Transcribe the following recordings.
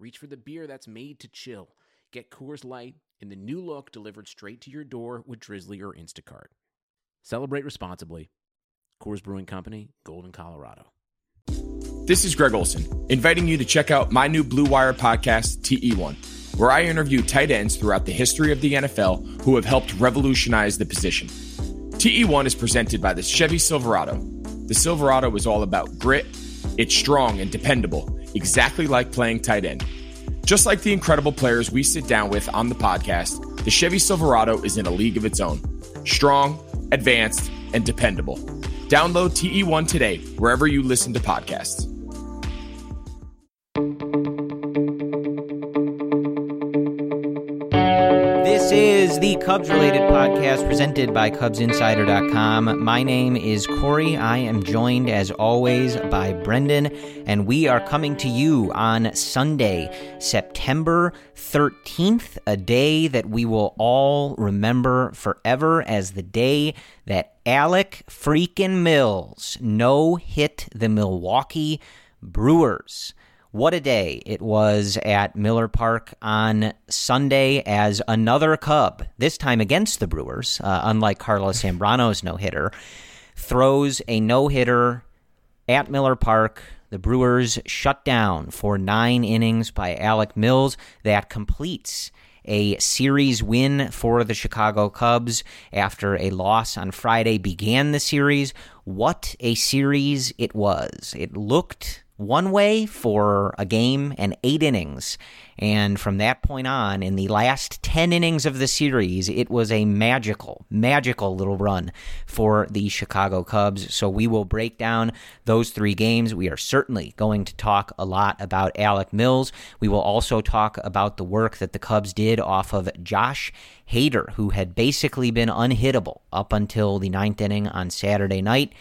reach for the beer that's made to chill. Get Coors Light in the new look delivered straight to your door with Drizzly or Instacart. Celebrate responsibly. Coors Brewing Company, Golden, Colorado. This is Greg Olson, inviting you to check out my new Blue Wire podcast, TE1, where I interview tight ends throughout the history of the NFL who have helped revolutionize the position. TE1 is presented by the Chevy Silverado. The Silverado is all about grit, it's strong and dependable, exactly like playing tight end. Just like the incredible players we sit down with on the podcast, the Chevy Silverado is in a league of its own. Strong, advanced, and dependable. Download TE1 today, wherever you listen to podcasts. Is the Cubs related podcast presented by CubsInsider.com. My name is Corey. I am joined, as always, by Brendan, and we are coming to you on Sunday, September 13th, a day that we will all remember forever as the day that Alec freaking Mills no hit the Milwaukee Brewers. What a day it was at Miller Park on Sunday as another Cub, this time against the Brewers, uh, unlike Carlos Zambrano's no hitter, throws a no hitter at Miller Park. The Brewers shut down for nine innings by Alec Mills. That completes a series win for the Chicago Cubs after a loss on Friday began the series. What a series it was! It looked one way for a game and eight innings. And from that point on, in the last 10 innings of the series, it was a magical, magical little run for the Chicago Cubs. So we will break down those three games. We are certainly going to talk a lot about Alec Mills. We will also talk about the work that the Cubs did off of Josh Hader, who had basically been unhittable up until the ninth inning on Saturday night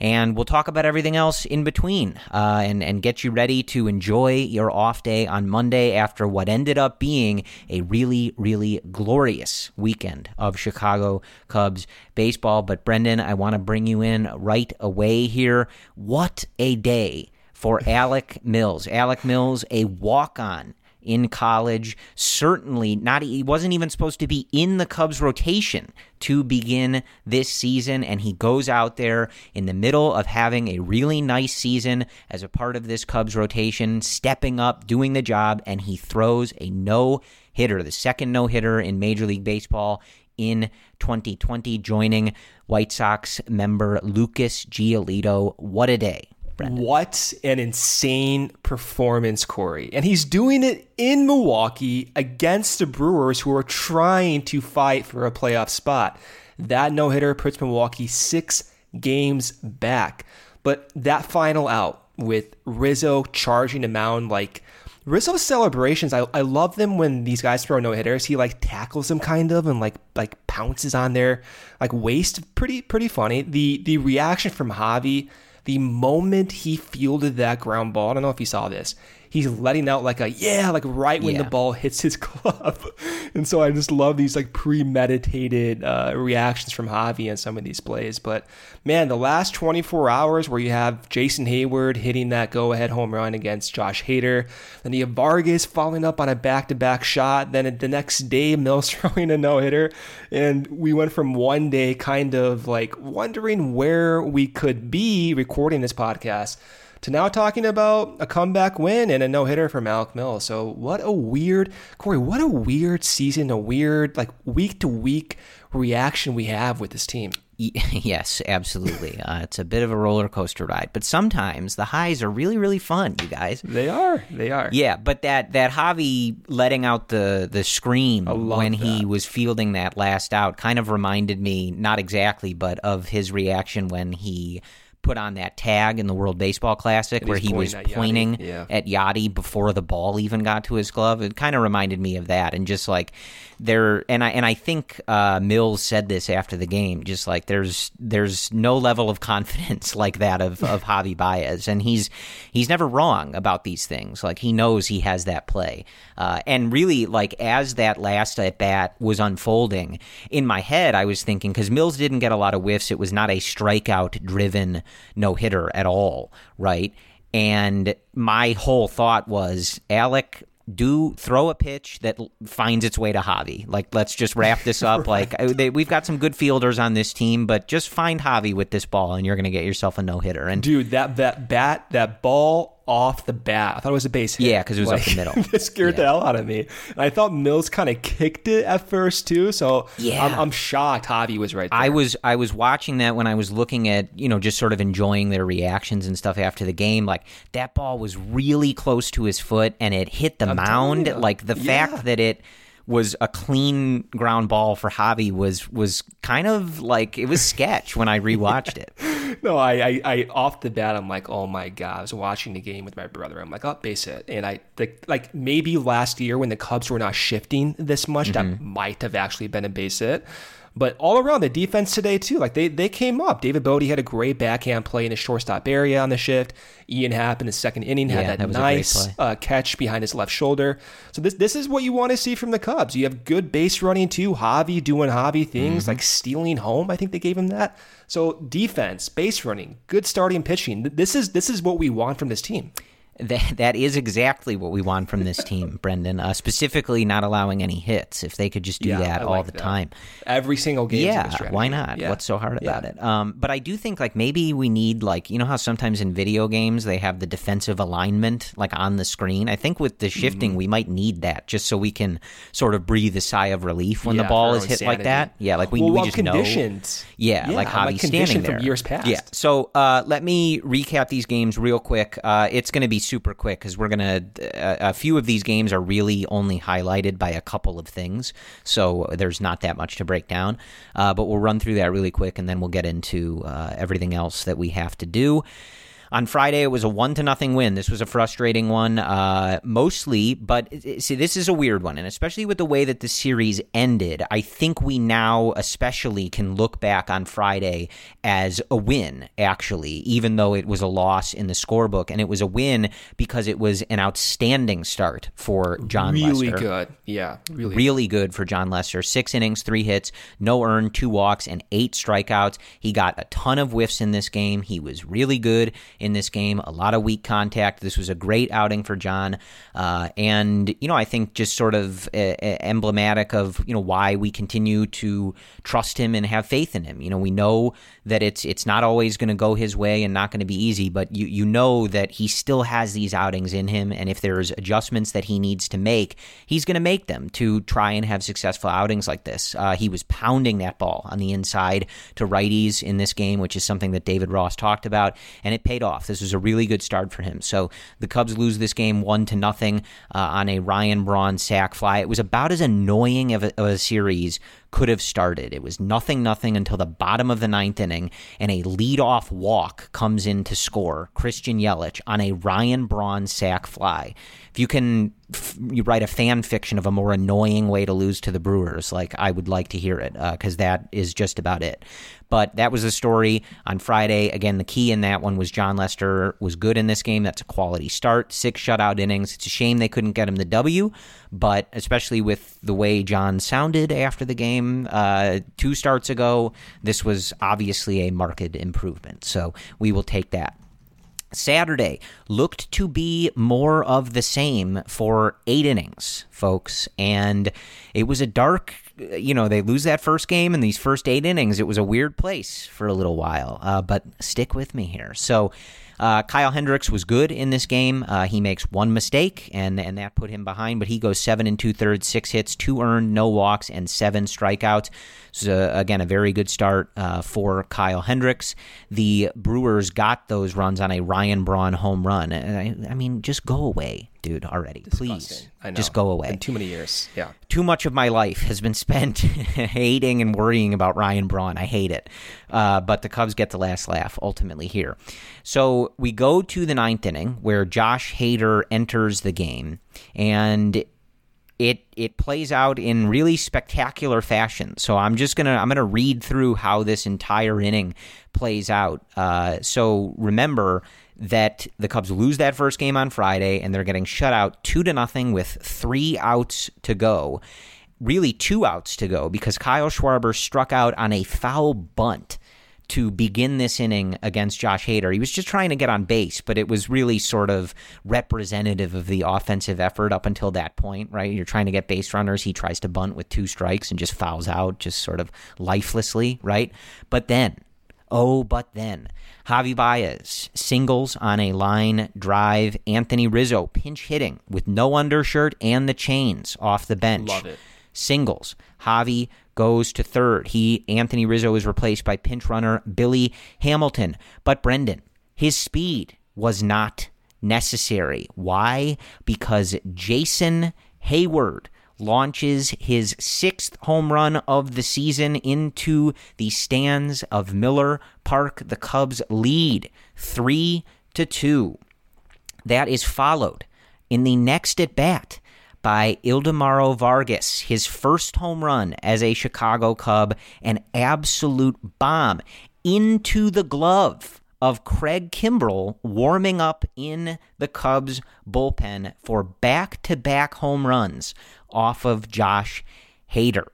and we'll talk about everything else in between uh, and, and get you ready to enjoy your off day on Monday after what ended up being a really, really glorious weekend of Chicago Cubs baseball. But, Brendan, I want to bring you in right away here. What a day for Alec Mills. Alec Mills, a walk on in college. Certainly not, he wasn't even supposed to be in the Cubs rotation to begin this season. And he goes out there in the middle of having a really nice season as a part of this Cubs rotation, stepping up, doing the job, and he throws a no hitter, the second no hitter in Major League Baseball in 2020, joining White Sox member Lucas Giolito. What a day! Brendan. What an insane performance, Corey. And he's doing it in Milwaukee against the Brewers, who are trying to fight for a playoff spot. That no hitter puts Milwaukee six games back. But that final out with Rizzo charging the mound like Rizzo's celebrations, I, I love them when these guys throw no hitters. He like tackles them kind of and like like pounces on their like waist. Pretty pretty funny. The the reaction from Javi the moment he fielded that ground ball, I don't know if you saw this, he's letting out like a yeah, like right when Yeah. the ball hits his glove. and so I just love these like premeditated uh, reactions from Javi on some of these plays. But man, the last 24 hours where you have Jason Heyward hitting that go ahead home run against Josh Hader, then you have Vargas following up on a back to back shot, then the next day Mills throwing a no hitter. And we went from one day kind of like wondering where we could be recording this podcast to now talking about a comeback win and a no hitter for Malik Mills. So what a weird Corey, what a weird season, a weird like week to week reaction we have with this team. Yes, absolutely. Uh, it's a bit of a roller coaster ride, but sometimes the highs are really, really fun, you guys. They are. They are. Yeah, but that that Javi letting out the the scream love when he was fielding that last out kind of reminded me, not exactly, but of his reaction when he put on that tag in the World Baseball Classic And where he was pointing at Yadi. Yeah. at Yadi before the ball even got to his glove. It kind of reminded me of that, and just like there, and I and I think uh, Mills said this after the game, just like there's there's no level of confidence like that of of Javi Baez, and he's he's never wrong about these things. Like he knows he has that play, uh, and really like as that last at bat was unfolding in my head, I was thinking because Mills didn't get a lot of whiffs, it was not a strikeout driven no hitter at all, right? And my whole thought was, Alec, do throw a pitch that finds its way to Javi. Like, let's just wrap this up. Like, uh, they, we've got some good fielders on this team, but just find Javi with this ball, and you're going to get yourself a no hitter. And Dude, that that bat, that ball off the bat. I thought it was a base hit. Yeah, because it was up the middle. it scared the hell out of me. And I thought Mills kind of kicked it at first too. So Yeah. I'm, I'm shocked Javi was right there. I was I was watching that when I was looking at you know just sort of enjoying their reactions and stuff after the game. Like that ball was really close to his foot and it hit the telling mound. Like the Yeah. fact that it was a clean ground ball for Javi was was kind of like it was sketch when I rewatched it. No, I, I, I off the bat, I'm like, oh my god! I was watching the game with my brother. I'm like, oh, base hit, and I like, like maybe last year when the Cubs were not shifting this much, Mm-hmm. that might have actually been a base hit. But all around the defense today too, like they they came up. David Bote had a great backhand play in the shortstop area on the shift. Ian Happ in the second inning had Yeah, that, that was a great nice uh, catch behind his left shoulder. So this this is what you want to see from the Cubs. You have good base running too. Javi doing Javi things Mm-hmm. like stealing home. I think they gave him that. So defense, base running, good starting pitching. This is this is what we want from this team. That that is exactly what we want from this team, Brendan. Uh, specifically, not allowing any hits. If they could just do Yeah, that I all like the that. time. Every single game. yeah, why not? What's so hard about it? Um, but I do think like maybe we need like you know how sometimes in video games they have the defensive alignment like on the screen. I think with the shifting Mm-hmm. we might need that just so we can sort of breathe a sigh of relief when Yeah, the ball is hit like that. Yeah, like we well, we just know. conditioned. Yeah, like I'm, Javi's standing conditioned there from years past. Yeah. So uh, let me recap these games real quick. Uh, it's going to be super quick because we're going to. A, a few of these games are really only highlighted by a couple of things, so there's not that much to break down. Uh, but we'll run through that really quick, and then we'll get into uh, everything else that we have to do. On Friday, it was a one to nothing win. This was a frustrating one, uh, mostly. But see, this is a weird one, and especially with the way that the series ended, I think we now, especially, can look back on Friday as a win. Actually, even though it was a loss in the scorebook, and it was a win because it was an outstanding start for Jon. really Lester good. Yeah, really. really good for Jon Lester. Six innings, three hits, no earned, two walks, and eight strikeouts. He got a ton of whiffs in this game. He was really good in this game. A lot of weak contact. This was a great outing for Jon, uh, and you know I think just sort of emblematic of you know why we continue to trust him and have faith in him. You know we know that it's it's not always going to go his way and not going to be easy, but you you know that he still has these outings in him, and if there's adjustments that he needs to make, he's going to make them to try and have successful outings like this. Uh, he was pounding that ball on the inside to righties in this game, which is something that David Ross talked about, and it paid off. This was a really good start for him. So the Cubs lose this game one to nothing uh, on a Ryan Braun sac fly. It was about as annoying of a, of a series could have started. It was nothing nothing until the bottom of the ninth inning, and a leadoff walk comes in to score Christian Yelich on a Ryan Braun sac fly. If you can you write a fan fiction of a more annoying way to lose to the Brewers, like I would like to hear it because uh, that is just about it. But that was the story on Friday. Again, the key in that one was Jon Lester was good in this game. That's a quality start. Six shutout innings. It's a shame they couldn't get him the W, but especially with the way Jon sounded after the game uh, two starts ago, this was obviously a marked improvement. So we will take that. Saturday looked to be more of the same for eight innings, folks. And it was a dark, you know, they lose that first game in these first eight innings. It was a weird place for a little while, uh, but stick with me here. So, uh, Kyle Hendricks was good in this game. Uh, he makes one mistake, and and that put him behind. But he goes seven and two thirds, six hits, two earned, no walks, and seven strikeouts. So again, a very good start uh, for Kyle Hendricks. The Brewers got those runs on a Ryan Braun home run. I, I mean, just go away dude, already. Please, just go away. Been too many years. Yeah. Too much of my life has been spent hating and worrying about Ryan Braun. I hate it. Uh, but the Cubs get the last laugh ultimately here. So we go to the ninth inning where Josh Hader enters the game, and it it plays out in really spectacular fashion. So I'm just gonna I'm gonna read through how this entire inning plays out. Uh, so remember that the Cubs lose that first game on Friday and they're getting shut out two to nothing with three outs to go. Really, two outs to go because Kyle Schwarber struck out on a foul bunt to begin this inning against Josh Hader. He was just trying to get on base, but it was really sort of representative of the offensive effort up until that point, right? You're trying to get base runners. He tries to bunt with two strikes and just fouls out, just sort of lifelessly, right? But then, oh, but then, Javi Baez singles on a line drive. Anthony Rizzo pinch hitting with no undershirt and the chains off the bench. Love it. Singles. Javi goes to third. He Anthony Rizzo is replaced by pinch runner Billy Hamilton. But Brendan, his speed was not necessary. Why? Because Jason Heyward launches his sixth home run of the season into the stands of Miller Park. The Cubs lead three to two. That is followed in the next at bat by Ildemaro Vargas, his first home run as a Chicago Cub, an absolute bomb into the glove of Craig Kimbrel warming up in the Cubs bullpen for back to back home runs off of Josh Hader.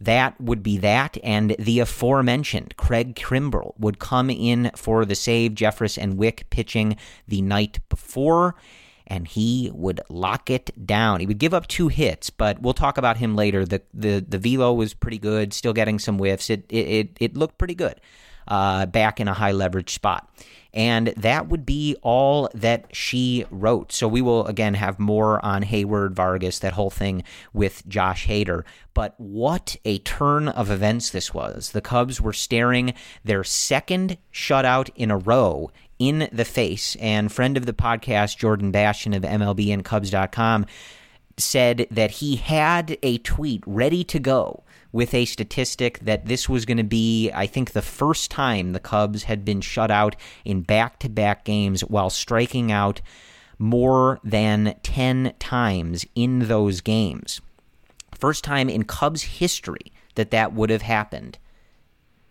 That would be that, and the aforementioned Craig Kimbrel would come in for the save. Jeffress and Wick pitching the night before and he would lock it down. He would give up two hits, but we'll talk about him later. The the the velo was pretty good, still getting some whiffs. It it it, it looked pretty good. Uh, back in a high leverage spot. And that would be all that she wrote. So we will again have more on Heyward Vargas, that whole thing with Josh Hader. But what a turn of events this was. The Cubs were staring their second shutout in a row in the face. And friend of the podcast, Jordan Bastian of MLB and Cubs.com, said that he had a tweet ready to go with a statistic that this was going to be, I think, the first time the Cubs had been shut out in back to back games while striking out more than 10 times in those games. First time in Cubs history that that would have happened.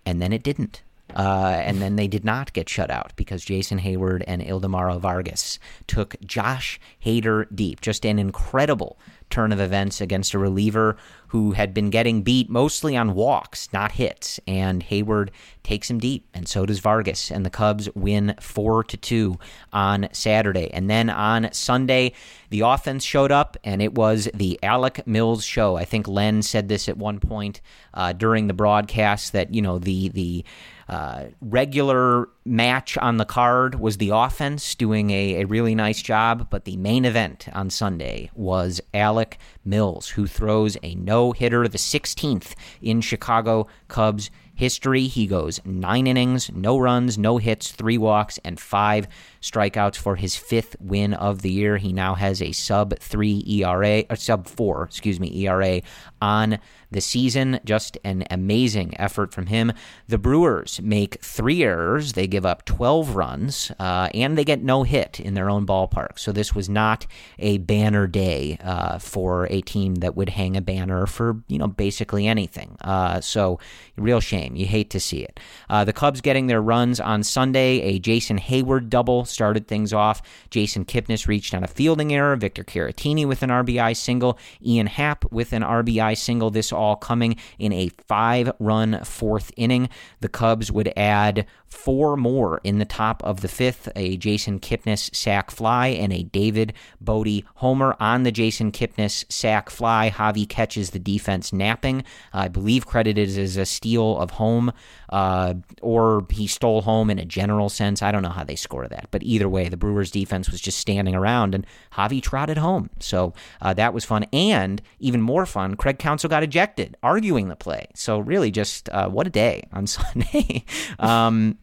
And then it didn't. Uh, and then they did not get shut out because Jason Heyward and Ildemaro Vargas took Josh Hader deep. Just an incredible turn of events against a reliever who had been getting beat mostly on walks, not hits. And Heyward takes him deep, and so does Vargas. And the Cubs win four to two on Saturday. And then on Sunday, the offense showed up, and it was the Alec Mills show. I think Len said this at one point uh, during the broadcast that you know the the uh, regular match on the card was the offense doing a, a really nice job, but the main event on Sunday was Alec Mills, who throws a no hitter, the 16th in Chicago Cubs history. He goes nine innings, no runs, no hits, three walks, and five strikeouts for his fifth win of the year. He now has a sub three ERA, or sub four, excuse me, ERA on the season. Just an amazing effort from him. The Brewers make three errors. They give up 12 runs, uh, and they get no hit in their own ballpark. So this was not a banner day uh, for a team that would hang a banner for you know basically anything. Uh, so real shame. You hate to see it. Uh, the Cubs getting their runs on Sunday. A Jason Heyward double started things off. Jason Kipnis reached on a fielding error. Victor Caratini with an RBI single. Ian Happ with an RBI single. This all coming in a five run fourth inning. The Cubs would add four more in the top of the fifth a Jason Kipnis sac fly and a David Bote homer. On the Jason Kipnis sac fly, Javi catches the defense napping. I believe credited as a steal of home, uh, or he stole home in a general sense. I don't know how they score that, but either way, the Brewers defense was just standing around and Javi trotted home. So uh, that was fun. And even more fun, Craig Counsell got ejected, arguing the play. So really, just uh, what a day on Sunday. um,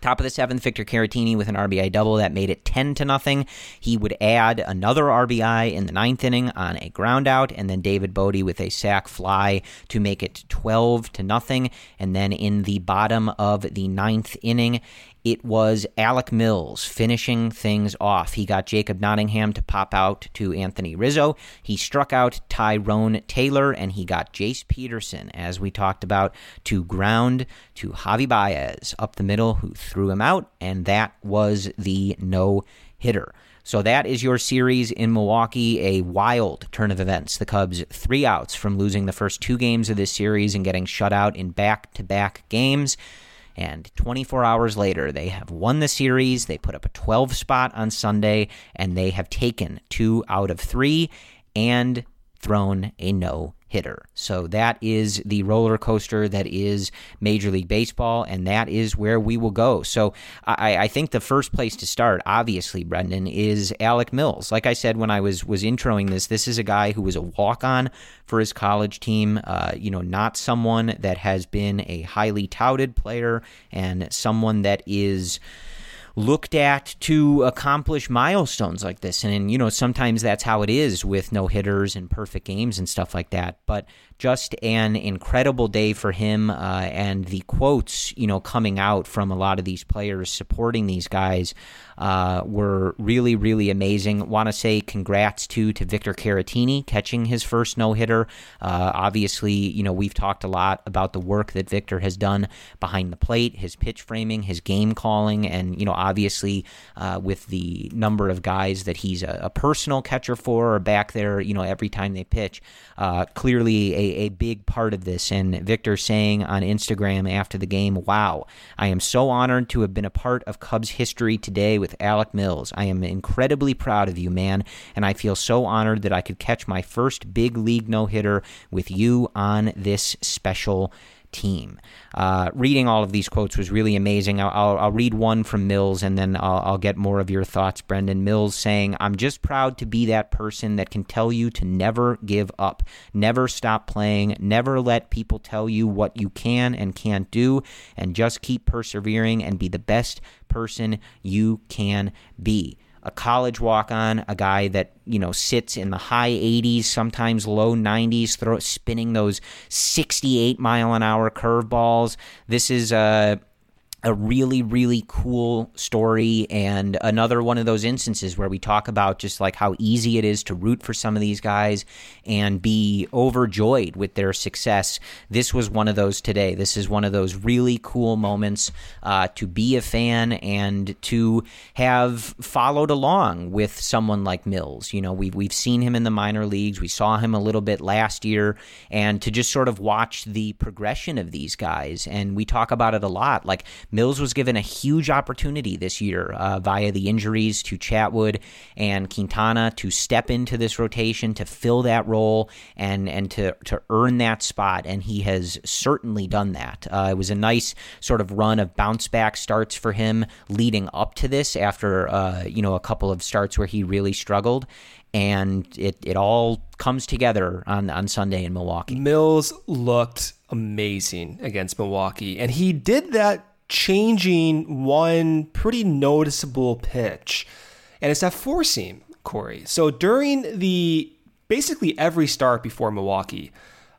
Top of the seventh, Victor Caratini with an RBI double that made it 10 to nothing. He would add another RBI in the ninth inning on a ground out, and then David Bote with a sac fly to make it 12 to nothing. And then in the bottom of the ninth inning, it was Alec Mills finishing things off. He got Jacob Nottingham to pop out to Anthony Rizzo. He struck out Tyrone Taylor, and he got Jace Peterson, as we talked about, to ground to Javi Baez up the middle, who threw him out, and that was the no hitter. So that is your series in Milwaukee, a wild turn of events. The Cubs three outs from losing the first two games of this series and getting shut out in back to back games. And 24 hours later, they have won the series. They put up a 12 spot on Sunday, and they have taken two out of three and thrown a no hitter. So that is the roller coaster that is Major League Baseball, and that is where we will go. So I, I, think the first place to start, obviously, Brendan, is Alec Mills. Like I said when I was was introing this, this is a guy who was a walk on for his college team. Uh, you know, not someone that has been a highly touted player, and someone that is looked at to accomplish milestones like this. And, you know, sometimes that's how it is with no hitters and perfect games and stuff like that. But just an incredible day for him. Uh, and the quotes, you know, coming out from a lot of these players supporting these guys uh, were really, really amazing. Want to say congrats to to Victor Caratini catching his first no hitter. Uh, obviously, you know, we've talked a lot about the work that Victor has done behind the plate, his pitch framing, his game calling, and, you know, obviously uh, with the number of guys that he's a, a, personal catcher for or back there, you know, every time they pitch. Uh, clearly a a, big part of this. And Victor saying on Instagram after the game, Wow, I am so honored to have been a part of Cubs history today with Alec Mills. I am incredibly proud of you, man, and I feel so honored that I could catch my first big league no hitter with you on this special team. Uh, reading all of these quotes was really amazing. I'll, I'll, read one from Mills and then I'll, I'll, get more of your thoughts, Brendan. Mills saying, I'm just proud to be that person that can tell you to never give up, never stop playing, never let people tell you what you can and can't do, and just keep persevering and be the best person you can be a college walk on, a guy that, you know, sits in the high 80s, sometimes low 90s, throw, spinning those 68 mile an hour curveballs. This is a a really really cool story and another one of those instances where we talk about just like how easy it is to root for some of these guys and be overjoyed with their success. This was one of those today. This is one of those really cool moments uh, to be a fan and to have followed along with someone like mills. You know we've, we've seen him in the minor leagues. We saw him a little bit last year. And to just sort of watch the progression of these guys and we talk about it a lot like Mills was given a huge opportunity this year uh, via the injuries to Chatwood and Quintana to step into this rotation to fill that role and and to to earn that spot, and he has certainly done that. Uh, it was a nice sort of run of bounce back starts for him leading up to this after uh, you know a couple of starts where he really struggled and it, it all comes together on, on Sunday in Milwaukee. Mills looked amazing against Milwaukee, and he did that changing one pretty noticeable pitch, and it's that four seam, Corey. So during the basically every start before Milwaukee,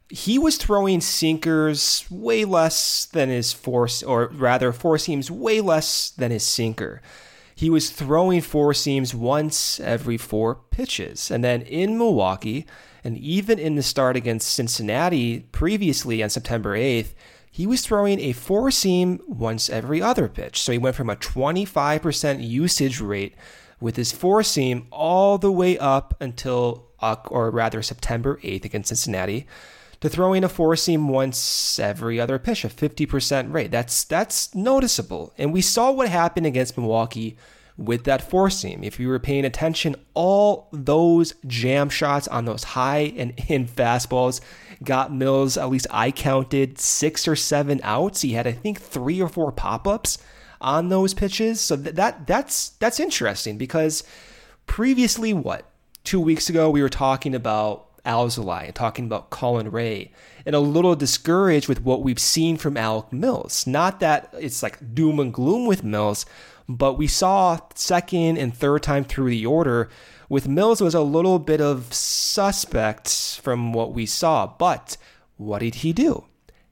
he was throwing sinkers way less than his four, or rather, four seams way less than his sinker. He was throwing four seams once every four pitches. And then in Milwaukee, and even in the start against Cincinnati previously on September 8th, he was throwing a four seam once every other pitch. So he went from a 25% usage rate with his four seam all the way up until, or rather, September 8th against Cincinnati to throwing a four seam once every other pitch, a 50% rate. That's that's noticeable. And we saw what happened against Milwaukee with that four seam. If you were paying attention, all those jam shots on those high and in fastballs got Mills, at least I counted, six or seven outs. He had, I think, three or four pop ups on those pitches. So that, that that's that's interesting because previously, what two weeks ago we were talking about Alzolay and talking about Colin Rea and a little discouraged with what we've seen from Alec Mills. Not that it's like doom and gloom with Mills, but we saw second and third time through the order with Mills was a little bit of suspect from what we saw. But what did he do?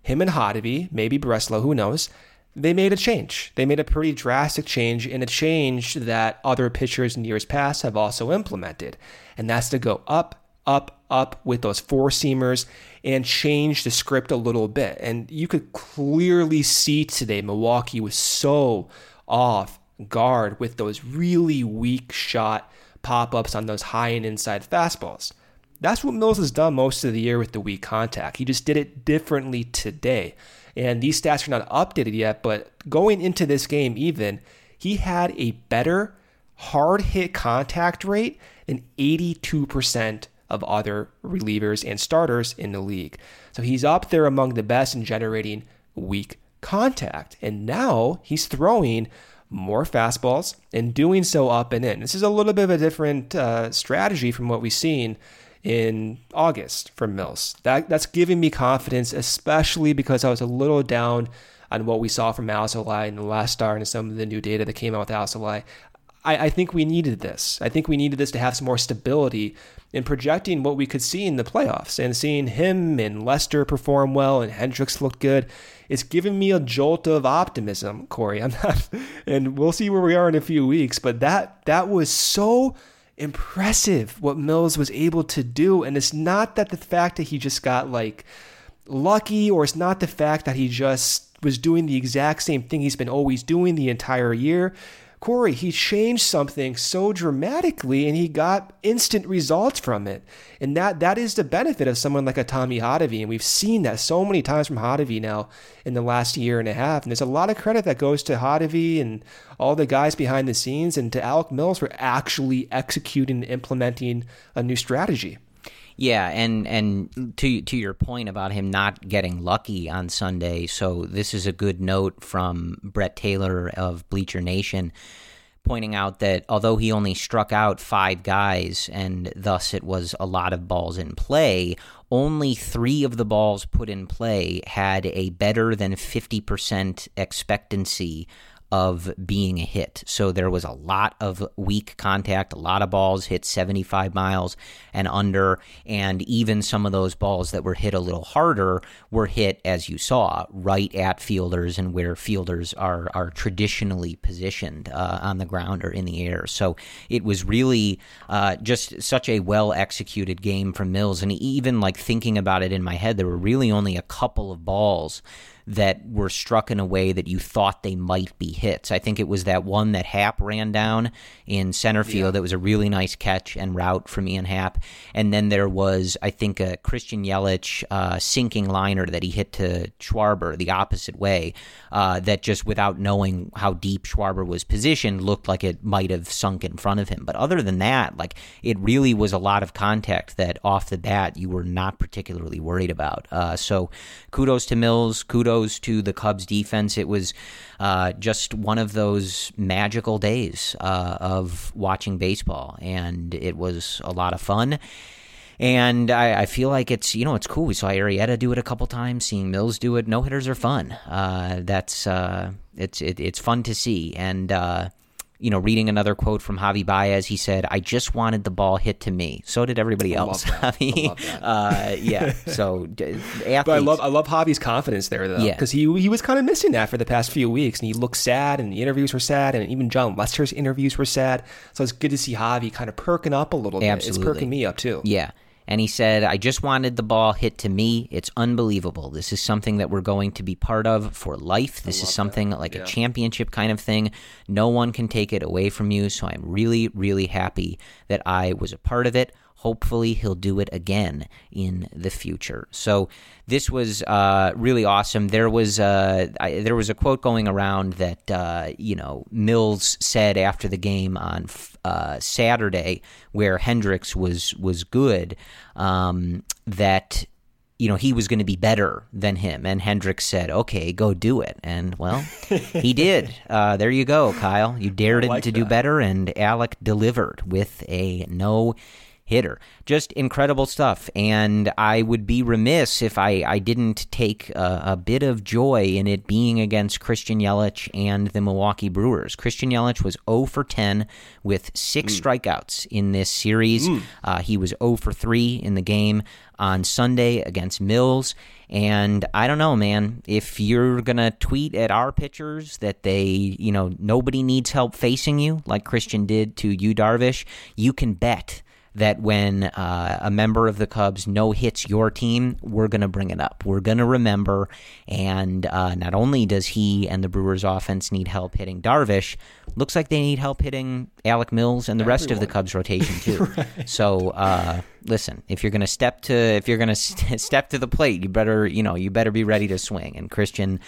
Him and Hottovy, maybe Breslow, who knows? They made a change. They made a pretty drastic change and a change that other pitchers in years past have also implemented. And that's to go up, up, up with those four seamers and change the script a little bit. And you could clearly see today Milwaukee was so off guard with those really weak shot pop ups on those high and inside fastballs. That's what Mills has done most of the year with the weak contact. He just did it differently today. And these stats are not updated yet, but going into this game, even, he had a better hard hit contact rate than 82% of other relievers and starters in the league. So he's up there among the best in generating weak contact. And now he's throwing more fastballs and doing so up and in. This is a little bit of a different uh, strategy from what we've seen in August from Mills. That that's giving me confidence, especially because I was a little down on what we saw from Alzolay in the last start and some of the new data that came out with Alzolay. I, I think we needed this. I think we needed this to have some more stability in projecting what we could see in the playoffs and seeing him and Lester perform well and Hendricks look good. It's given me a jolt of optimism, Corey. I'm not, and we'll see where we are in a few weeks. But that that was so impressive what Mills was able to do, and it's not that the fact that he just got like lucky, or it's not the fact that he just was doing the exact same thing he's been always doing the entire year. Corey, he changed something so dramatically and he got instant results from it. And that that is the benefit of someone like a Tommy Hottovy. And we've seen that so many times from Hottovy now in the last year and a half. And there's a lot of credit that goes to Hottovy and all the guys behind the scenes and to Alec Mills for actually executing and implementing a new strategy. Yeah, and and to to your point about him not getting lucky on Sunday, so this is a good note from Brett Taylor of Bleacher Nation pointing out that although he only struck out 5 guys and thus it was a lot of balls in play, only 3 of the balls put in play had a better than 50% expectancy of being a hit. So there was a lot of weak contact, a lot of balls hit 75 miles and under, and even some of those balls that were hit a little harder were hit, as you saw, right at fielders and where fielders are are traditionally positioned uh, on the ground or in the air. So it was really uh, just such a well executed game from Mills, and even like thinking about it in my head, there were really only a couple of balls that were struck in a way that you thought they might be hits. I think it was that one that Happ ran down in center field yeah. that was a really nice catch and route from Ian Happ. And then there was, I think, a Christian Yelich uh, sinking liner that he hit to Schwarber the opposite way uh, that just without knowing how deep Schwarber was positioned looked like it might have sunk in front of him. But other than that, like it really was a lot of contact that off the bat you were not particularly worried about. Uh, so kudos to Mills, kudos kudos to the Cubs defense. It was uh, just one of those magical days uh, of watching baseball, and it was a lot of fun. And I, I, feel like it's you know it's cool. We saw Arrieta do it a couple times. Seeing Mills do it, no hitters are fun. Uh, that's uh, it's it, it's fun to see. And uh, you know, reading another quote from Javi Baez, he said, "I just wanted the ball hit to me." So did everybody else. Javi, uh, yeah. So, athletes. but I love I love Javi's confidence there though, yeah, because he he was kind of missing that for the past few weeks, and he looked sad, and the interviews were sad, and even Jon Lester's interviews were sad. So it's good to see Javi kind of perking up a little bit. It's perking me up too. Yeah and he said, I just wanted the ball hit to me. It's unbelievable. This is something that we're going to be part of for life. This is something that. like yeah. a championship kind of thing. No one can take it away from you. So I'm really, really happy that I was a part of it hopefully he'll do it again in the future. So this was uh, really awesome. There was uh, I, there was a quote going around that uh, you know Mills said after the game on uh, Saturday, where Hendricks was was good, um, that you know, he was going to be better than him. And Hendricks said, okay, go do it. And, well, he did. Uh, there you go, Kyle. You dared like him to that. do better, and Alec delivered with a no hitter. Just incredible stuff. And I would be remiss if I, I didn't take a, a, bit of joy in it being against Christian Yelich and the Milwaukee Brewers. Christian Yelich was 0 for 10 with six mm. strikeouts in this series. Mm. Uh, he was 0 for 3 in the game on Sunday against Mills. And I don't know, man, if you're going to tweet at our pitchers that they, you know, nobody needs help facing you, like Christian did to Yu, Darvish, you can bet that when uh, a member of the Cubs no hits your team, we're going to bring it up. We're going to remember. And uh, not only does he and the Brewers offense need help hitting Darvish, looks like they need help hitting Alec Mills and the Everyone. rest of the Cubs rotation too. right. So uh, listen, if you're going to step to if you're going to st- step to the plate, you better you know you better be ready to swing. And Christian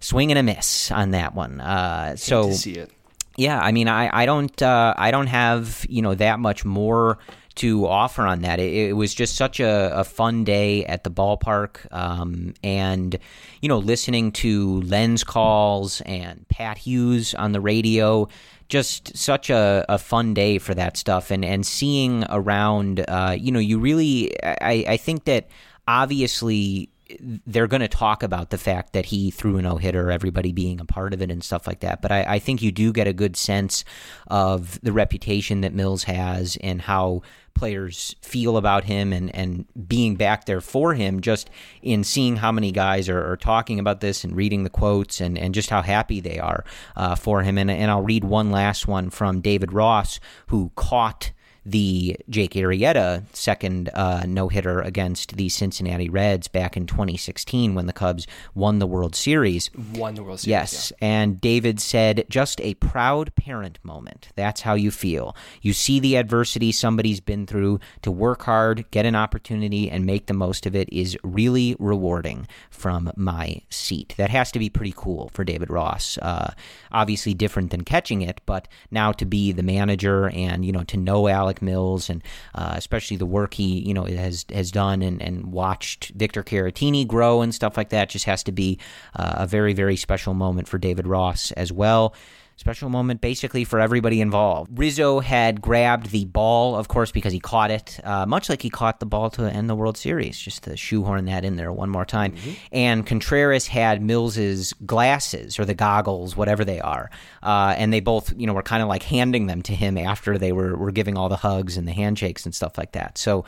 swing and a miss on that one. Uh, so see it yeah, I mean, I, I don't uh, I don't have you know that much more to offer on that. It, it was just such a, a, fun day at the ballpark, um, and you know, listening to Lens calls and Pat Hughes on the radio. Just such a, a fun day for that stuff, and and seeing around. Uh, you know, you really, I, I think that obviously they're going to talk about the fact that he threw a no hitter, everybody being a part of it and stuff like that. But I, I, think you do get a good sense of the reputation that Mills has and how players feel about him and, and being back there for him just in seeing how many guys are, are talking about this and reading the quotes and, and just how happy they are uh, for him. And, and I'll read one last one from David Ross, who caught the Jake Arrieta second uh, no hitter against the Cincinnati Reds back in 2016 when the Cubs won the World Series. Won the World Series. Yes. Yeah. And David said, just a proud parent moment. That's how you feel. You see the adversity somebody's been through to work hard, get an opportunity, and make the most of it is really rewarding from my seat. That has to be pretty cool for David Ross. Uh, obviously different than catching it, but now to be the manager and, you know, to know Alex Alec Mills and uh, especially the work he you know has has done and, and watched Victor Caratini grow and stuff like that just has to be uh, a very very special moment for David Ross as well. Special moment basically for everybody involved. Rizzo had grabbed the ball, of course, because he caught it, uh, much like he caught the ball to end the World Series, just to shoehorn that in there one more time. Mm-hmm. And Contreras had Mills's glasses or the goggles, whatever they are. Uh, and they both, you know, were kind of like handing them to him after they were, were giving all the hugs and the handshakes and stuff like that. So,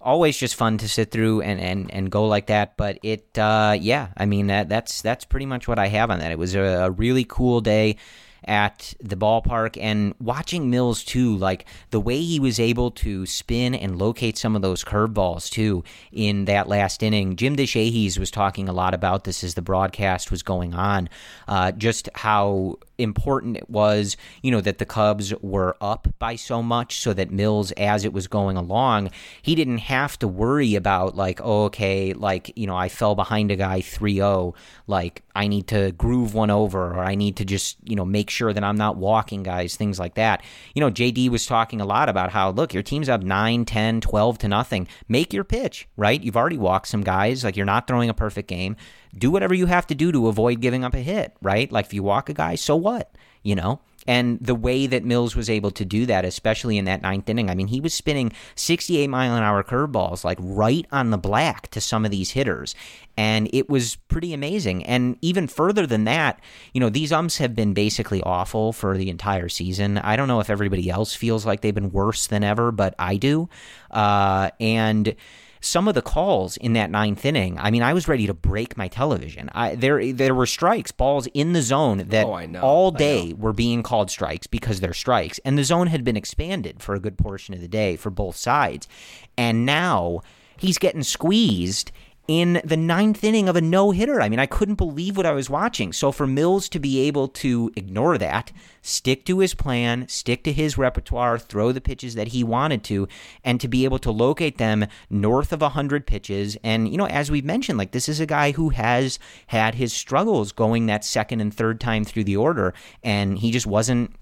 always just fun to sit through and, and, and go like that. But it, uh, yeah, I mean that that's that's pretty much what I have on that. It was a, a really cool day at the ballpark and watching Mills too, like the way he was able to spin and locate some of those curveballs too in that last inning. Jim Deshaies was talking a lot about this as the broadcast was going on, uh, just how important it was, you know, that the Cubs were up by so much so that Mills, as it was going along, he didn't have to worry about, like, oh, okay, like, you know, I fell behind a guy 3 0. Like, I need to groove one over or I need to just, you know, make sure that I'm not walking guys, things like that. You know, JD was talking a lot about how, look, your team's up 9, 10, 12 to nothing. Make your pitch, right? You've already walked some guys. Like, you're not throwing a perfect game do whatever you have to do to avoid giving up a hit, right? Like if you walk a guy, so what? You know? And the way that Mills was able to do that, especially in that ninth inning, I mean, he was spinning 68 mile an hour curveballs like right on the black to some of these hitters. And it was pretty amazing. And even further than that, you know, these umps have been basically awful for the entire season. I don't know if everybody else feels like they've been worse than ever, but I do. Uh, and some of the calls in that ninth inning, I mean, I was ready to break my television. I, there, there were strikes, balls in the zone that oh, all day were being called strikes because they're strikes, and the zone had been expanded for a good portion of the day for both sides, and now he's getting squeezed in the ninth inning of a no hitter. I mean, I couldn't believe what I was watching. So for Mills to be able to ignore that, stick to his plan, stick to his repertoire, throw the pitches that he wanted to, and to be able to locate them north of 100 pitches. And, you know, as we've mentioned, like this is a guy who has had his struggles going that second and third time through the order, and he just wasn't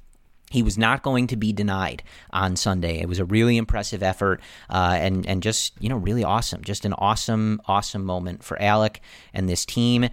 he was not going to be denied on Sunday. It was a really impressive effort, uh, and and just you know really awesome, just an awesome awesome moment for Alec and this team.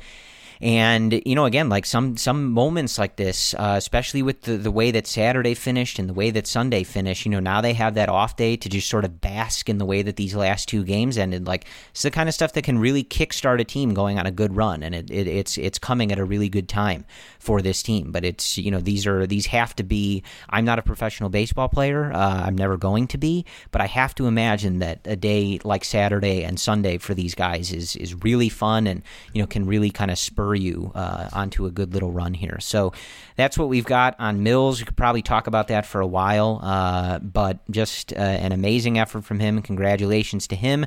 And you know, again, like some some moments like this, uh, especially with the the way that Saturday finished and the way that Sunday finished, you know, now they have that off day to just sort of bask in the way that these last two games ended. Like it's the kind of stuff that can really kickstart a team going on a good run, and it, it it's it's coming at a really good time for this team. But it's you know these are these have to be. I'm not a professional baseball player. Uh, I'm never going to be, but I have to imagine that a day like Saturday and Sunday for these guys is is really fun and you know can really kind of spur you uh, onto a good little run here. So that's what we've got on Mills. We could probably talk about that for a while, uh, but just uh, an amazing effort from him. Congratulations to him.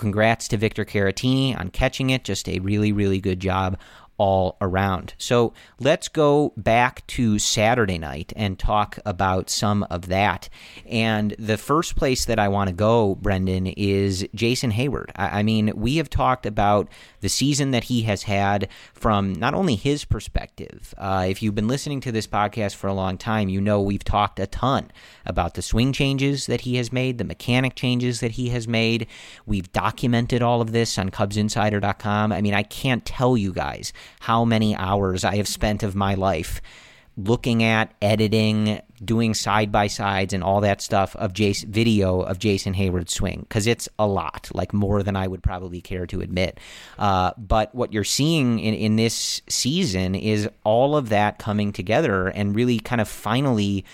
Congrats to Victor Caratini on catching it. Just a really, really good job all around. So let's go back to Saturday night and talk about some of that. And the first place that I want to go, Brendan, is Jason Heyward. I, mean, we have talked about the season that he has had from not only his perspective. Uh, if you've been listening to this podcast for a long time, you know we've talked a ton about the swing changes that he has made, the mechanic changes that he has made. We've documented all of this on CubsInsider.com. I mean, I can't tell you guys how many hours I have spent of my life looking at, editing, doing side by sides and all that stuff of Jason video of Jason Heyward's swing because it's a lot, like more than I would probably care to admit. Uh, but what you're seeing in, in this season is all of that coming together and really kind of finally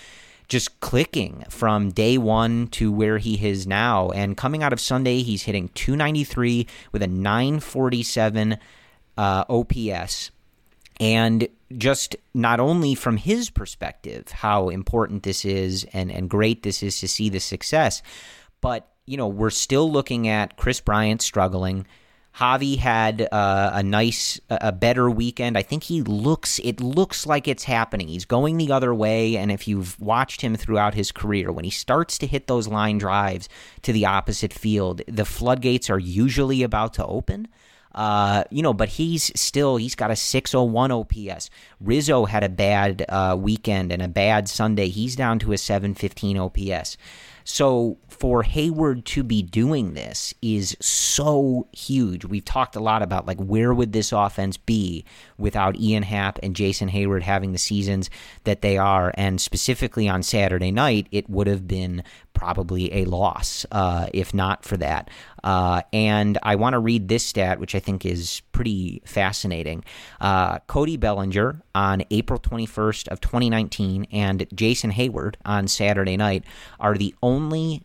just clicking from day one to where he is now. And coming out of Sunday, he's hitting 293 with a 947 uh, OPS. And just not only from his perspective, how important this is and, and great this is to see the success, but, you know, we're still looking at Kris Bryant struggling. Javi had uh, a nice, a better weekend. I think he looks, it looks like it's happening. He's going the other way. And if you've watched him throughout his career, when he starts to hit those line drives to the opposite field, the floodgates are usually about to open. Uh, you know, but he's still he's got a 601 OPS. Rizzo had a bad uh, weekend and a bad Sunday. He's down to a 715 OPS. So for Heyward to be doing this is so huge. We've talked a lot about like where would this offense be without Ian Happ and Jason Heyward having the seasons that they are, and specifically on Saturday night, it would have been probably a loss uh, if not for that. Uh, and I want to read this stat, which I think is pretty fascinating. Uh, Cody Bellinger on April 21st of 2019 and Jason Heyward on Saturday night are the only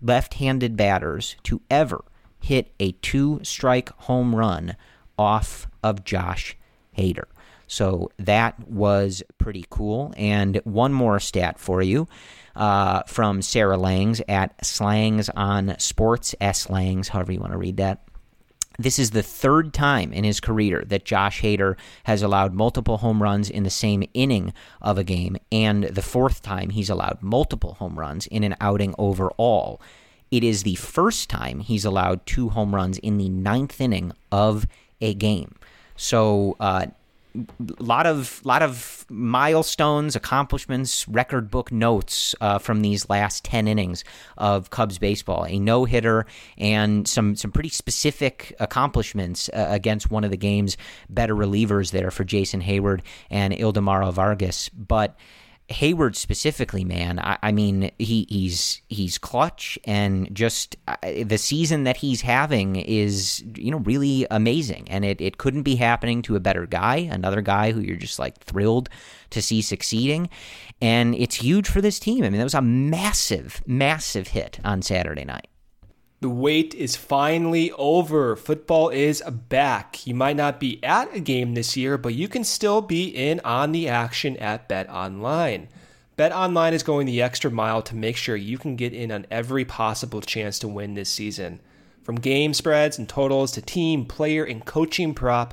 left-handed batters to ever hit a two-strike home run off of Josh Hader. So that was pretty cool. And one more stat for you uh, from Sarah Langs at Slangs on Sports, S Langs, however you want to read that. This is the third time in his career that Josh Hader has allowed multiple home runs in the same inning of a game, and the fourth time he's allowed multiple home runs in an outing overall. It is the first time he's allowed two home runs in the ninth inning of a game. So, uh, lot of lot of milestones, accomplishments, record book notes uh, from these last ten innings of Cubs baseball. A no hitter and some some pretty specific accomplishments uh, against one of the game's better relievers there for Jason Heyward and Ildemaro Vargas, but Heyward specifically, man, I, I, mean, he, he's he's clutch, and just uh, the season that he's having is you know really amazing, and it, it couldn't be happening to a better guy, another guy who you're just like thrilled to see succeeding, and it's huge for this team. I mean, that was a massive, massive hit on Saturday night. The wait is finally over. Football is back. You might not be at a game this year, but you can still be in on the action at Bet Online. Bet Online is going the extra mile to make sure you can get in on every possible chance to win this season. From game spreads and totals to team, player, and coaching prop,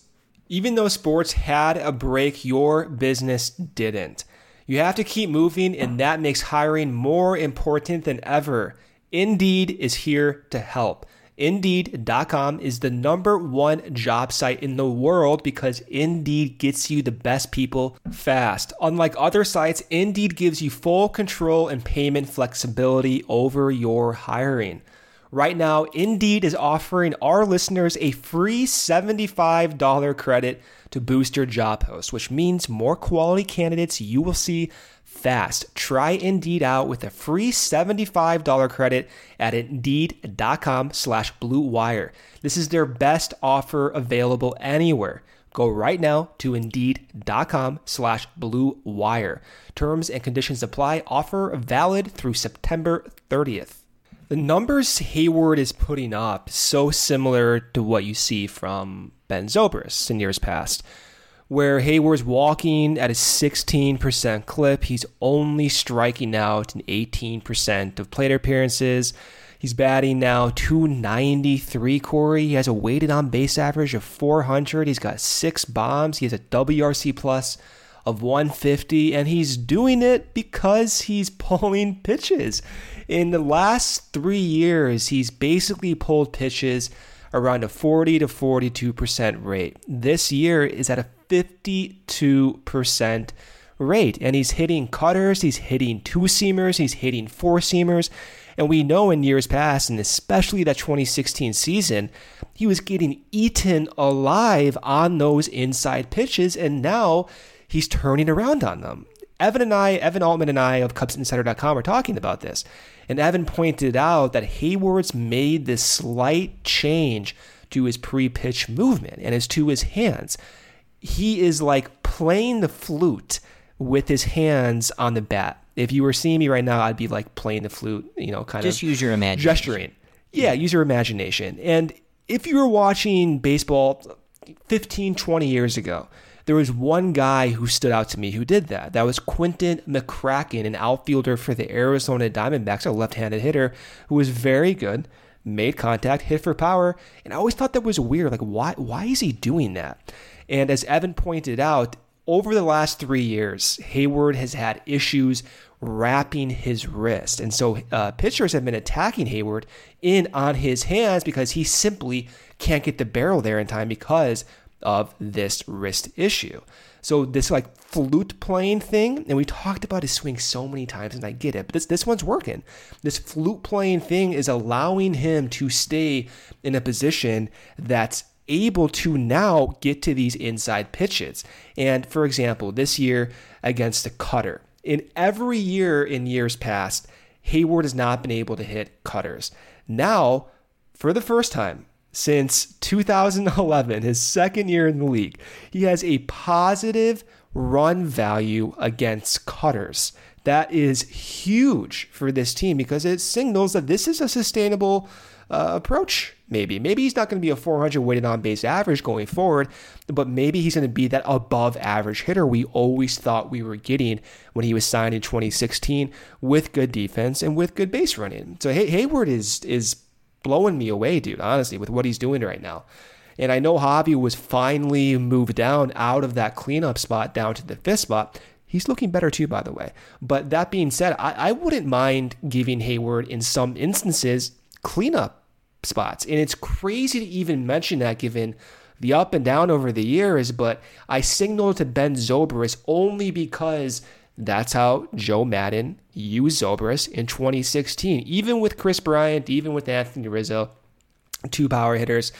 Even though sports had a break, your business didn't. You have to keep moving, and that makes hiring more important than ever. Indeed is here to help. Indeed.com is the number one job site in the world because Indeed gets you the best people fast. Unlike other sites, Indeed gives you full control and payment flexibility over your hiring. Right now, Indeed is offering our listeners a free $75 credit to boost your job post, which means more quality candidates you will see fast. Try Indeed out with a free $75 credit at Indeed.com slash Blue Wire. This is their best offer available anywhere. Go right now to Indeed.com slash Blue Wire. Terms and conditions apply. Offer valid through September 30th. The numbers Heyward is putting up so similar to what you see from Ben Zobrist in years past, where Heyward's walking at a 16% clip. He's only striking out in 18% of plate appearances. He's batting now 293, Corey. He has a weighted on base average of 400. He's got six bombs. He has a WRC plus of 150, and he's doing it because he's pulling pitches. In the last three years, he's basically pulled pitches around a 40 to 42% rate. This year is at a 52% rate, and he's hitting cutters, he's hitting two seamers, he's hitting four seamers. And we know in years past, and especially that 2016 season, he was getting eaten alive on those inside pitches, and now he's turning around on them. Evan and I, Evan Altman and I of CubsInsider.com are talking about this. And Evan pointed out that Heyward's made this slight change to his pre pitch movement and as to his hands. He is like playing the flute with his hands on the bat. If you were seeing me right now, I'd be like playing the flute, you know, kind Just of. Just use your imagination. Gesturing. Yeah, use your imagination. And if you were watching baseball 15, 20 years ago, there was one guy who stood out to me who did that. That was Quinton McCracken, an outfielder for the Arizona Diamondbacks, a left handed hitter who was very good, made contact, hit for power. And I always thought that was weird. Like, why, why is he doing that? And as Evan pointed out, over the last three years, Heyward has had issues wrapping his wrist. And so uh, pitchers have been attacking Heyward in on his hands because he simply can't get the barrel there in time because of this wrist issue. So this like flute playing thing, and we talked about his swing so many times, and I get it, but this this one's working. This flute playing thing is allowing him to stay in a position that's able to now get to these inside pitches. And for example, this year against the cutter, in every year in years past, Heyward has not been able to hit cutters. Now, for the first time, since 2011, his second year in the league, he has a positive run value against cutters. That is huge for this team because it signals that this is a sustainable uh, approach. Maybe, maybe he's not going to be a 400 weighted on base average going forward, but maybe he's going to be that above average hitter we always thought we were getting when he was signed in 2016 with good defense and with good base running. So Hay- Heyward is is blowing me away, dude. Honestly, with what he's doing right now. And I know Javi was finally moved down out of that cleanup spot down to the fifth spot. He's looking better too, by the way. But that being said, I, I wouldn't mind giving Heyward in some instances cleanup spots. And it's crazy to even mention that given the up and down over the years, but I signaled to Ben Zobrist only because that's how Joe Maddon used Zobrist in 2016. Even with Kris Bryant, even with Anthony Rizzo, two power hitters,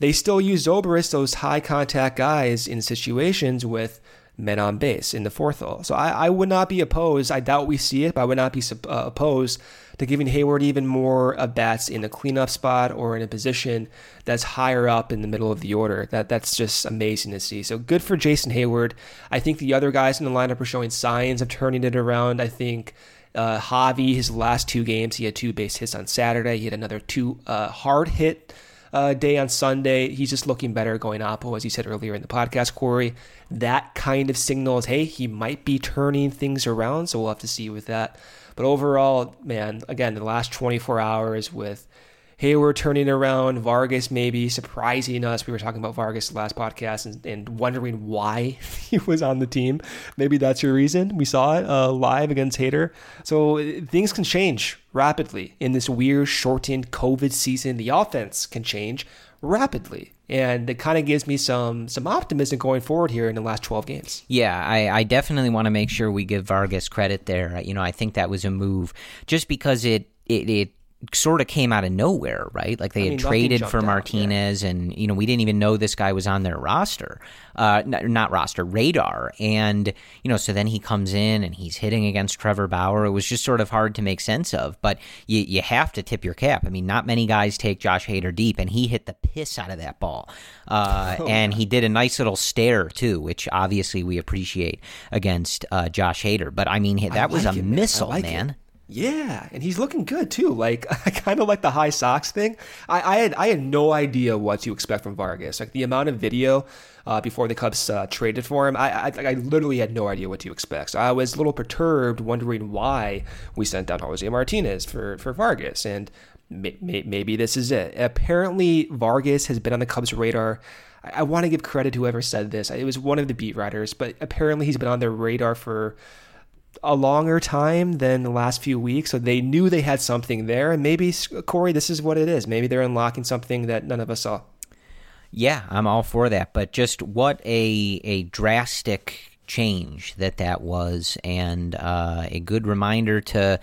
they still use Zobrist, those high contact guys, in situations with men on base in the fourth hole. So I, I would not be opposed. I doubt we see it, but I would not be uh, opposed to giving Heyward even more at bats in a cleanup spot or in a position that's higher up in the middle of the order. That that's just amazing to see. So good for Jason Heyward. I think the other guys in the lineup are showing signs of turning it around. I think. Uh, Javi, his last two games, he had two base hits on Saturday. He had another two uh, hard hit uh, day on Sunday. He's just looking better going oppo, as you said earlier in the podcast, Corey. That kind of signals, hey, he might be turning things around. So we'll have to see with that. But overall, man, again, the last 24 hours with Heyward turning around, Vargas maybe surprising us. We were talking about Vargas last podcast and, and, wondering why he was on the team. Maybe that's your reason. We saw it uh, live against Hader. So things can change rapidly in this weird shortened COVID season. The offense can change rapidly. And it kind of gives me some some optimism going forward here in the last 12 games. Yeah, I, I definitely want to make sure we give Vargas credit there. You know, I think that was a move just because it, it, it sort of came out of nowhere, right? Like they I had traded for Martinez, out, yeah. and you know we didn't even know this guy was on their roster, uh, not, not, roster radar, and you know so then he comes in and he's hitting against Trevor Bauer. It was just sort of hard to make sense of, but you you have to tip your cap. I mean, not many guys take Josh Hader deep, and he hit the piss out of that ball, uh, oh, and he did a nice little stare too, which obviously we appreciate against uh, Josh Hader. But I mean, that I was like a it, missile, man. man. Yeah, and he's looking good too. Like I kind of like the high socks thing. I, I, had I had no idea what to expect from Vargas. Like the amount of video uh, before the Cubs uh, traded for him, I, I, I literally had no idea what to expect. So I was a little perturbed, wondering why we sent down Jose Martinez for for Vargas, and may, may, maybe this is it. Apparently, Vargas has been on the Cubs' radar. I, I want to give credit to whoever said this. It was one of the beat writers, but apparently he's been on their radar for a longer time than the last few weeks. So they knew they had something there. And maybe, Corey, this is what it is. Maybe they're unlocking something that none of us saw. Yeah, I'm all for that. But just what a, a drastic change that that was, and uh, a good reminder to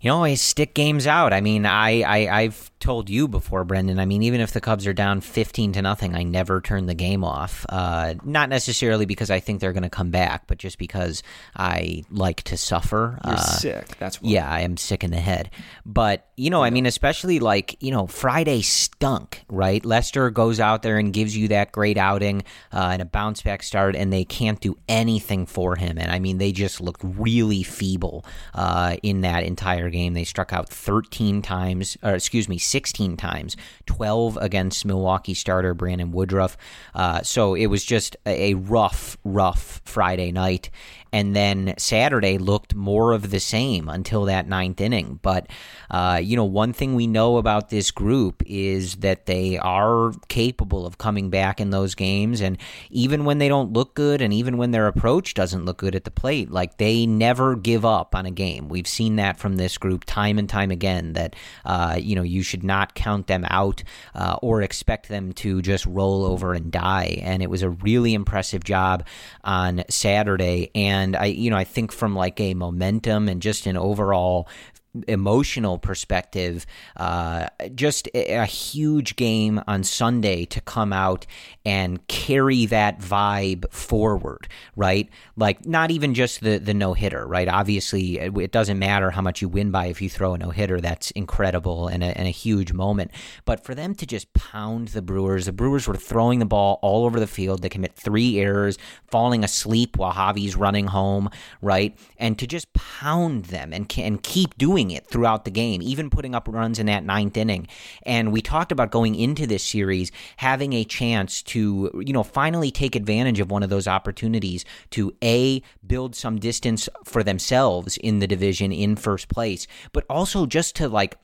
you know, always stick games out. I mean, I, I I've told you before, Brendan. I mean, even if the Cubs are down fifteen to nothing, I never turn the game off. Uh, not necessarily because I think they're going to come back, but just because I like to suffer. You're uh, sick. That's why. yeah, I am sick in the head. But you know, I mean, especially like you know, Friday stunk, right? Lester goes out there and gives you that great outing uh, and a bounce back start, and they can't do anything for him. And I mean, they just looked really feeble uh, in that entire game. They struck out 13 times, or excuse me, 16 times, 12 against Milwaukee starter Brandon Woodruff. Uh, so it was just a rough, rough Friday night and then Saturday looked more of the same until that ninth inning. But uh, you know, one thing we know about this group is that they are capable of coming back in those games, and even when they don't look good, and even when their approach doesn't look good at the plate, like they never give up on a game. We've seen that from this group time and time again. That uh, you know you should not count them out uh, or expect them to just roll over and die. And it was a really impressive job on Saturday and and I, you know, I think from like a momentum and just an overall emotional perspective, uh, just a, huge game on Sunday to come out and carry that vibe forward, right? Like not even just the the no hitter, right? Obviously, it doesn't matter how much you win by if you throw a no hitter. That's incredible and a, and a huge moment. But for them to just pound the Brewers, the Brewers were throwing the ball all over the field. They commit three errors, falling asleep while Javi's running home, right? And to just pound them and and keep doing it throughout the game, even putting up runs in that ninth inning. And we talked about going into this series having a chance to, you know, finally take advantage of one of those opportunities to A, build some distance for themselves in the division in first place, but also just to like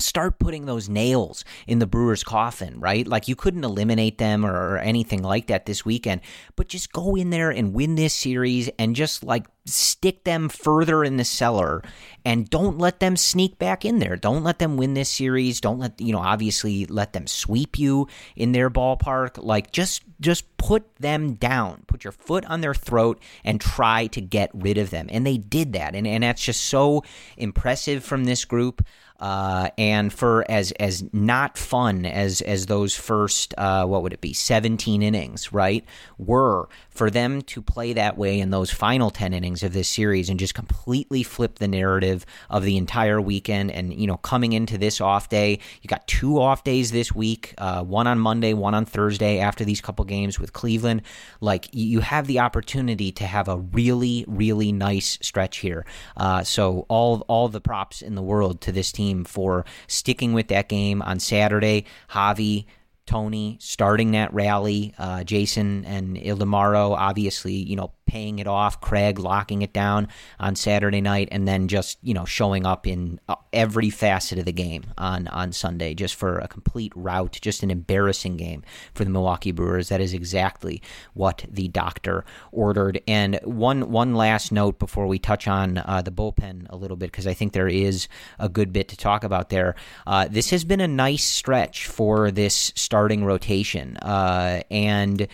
start putting those nails in the Brewers' coffin, right? Like you couldn't eliminate them or, or, anything like that this weekend, but just go in there and win this series and just like stick them further in the cellar and don't let them sneak back in there. Don't let them win this series. Don't let, you know, obviously let them sweep you in their ballpark. Like just just put them down. Put your foot on their throat and try to get rid of them. And they did that. And and that's just so impressive from this group. Uh, and for as as not fun as as those first uh, what would it be 17 innings right were for them to play that way in those final 10 innings of this series and just completely flip the narrative of the entire weekend and you know coming into this off day you got two off days this week uh, one on Monday one on Thursday after these couple games with Cleveland like you have the opportunity to have a really really nice stretch here. Uh, so all all the props in the world to this team team for sticking with that game on Saturday. Javi Tony starting that rally, uh, Jason and Ildemaro obviously, you know, paying it off, Craig locking it down on Saturday night, and then just you know showing up in uh, every facet of the game on on Sunday, just for a complete rout, just an embarrassing game for the Milwaukee Brewers. That is exactly what the doctor ordered. And one one last note before we touch on uh, the bullpen a little bit, because I think there is a good bit to talk about there. Uh, this has been a nice stretch for this starting rotation, uh, and